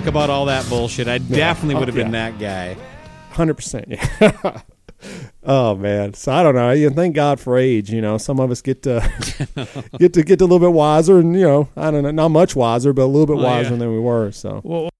Not giving a fuck about all that bullshit. I definitely would have been that guy. Hundred percent. Yeah. oh man. So I don't know. You thank God for age. You know, some of us get to get to get a little bit wiser, and you know, I don't know, not much wiser, but a little bit wiser than we were. So Well,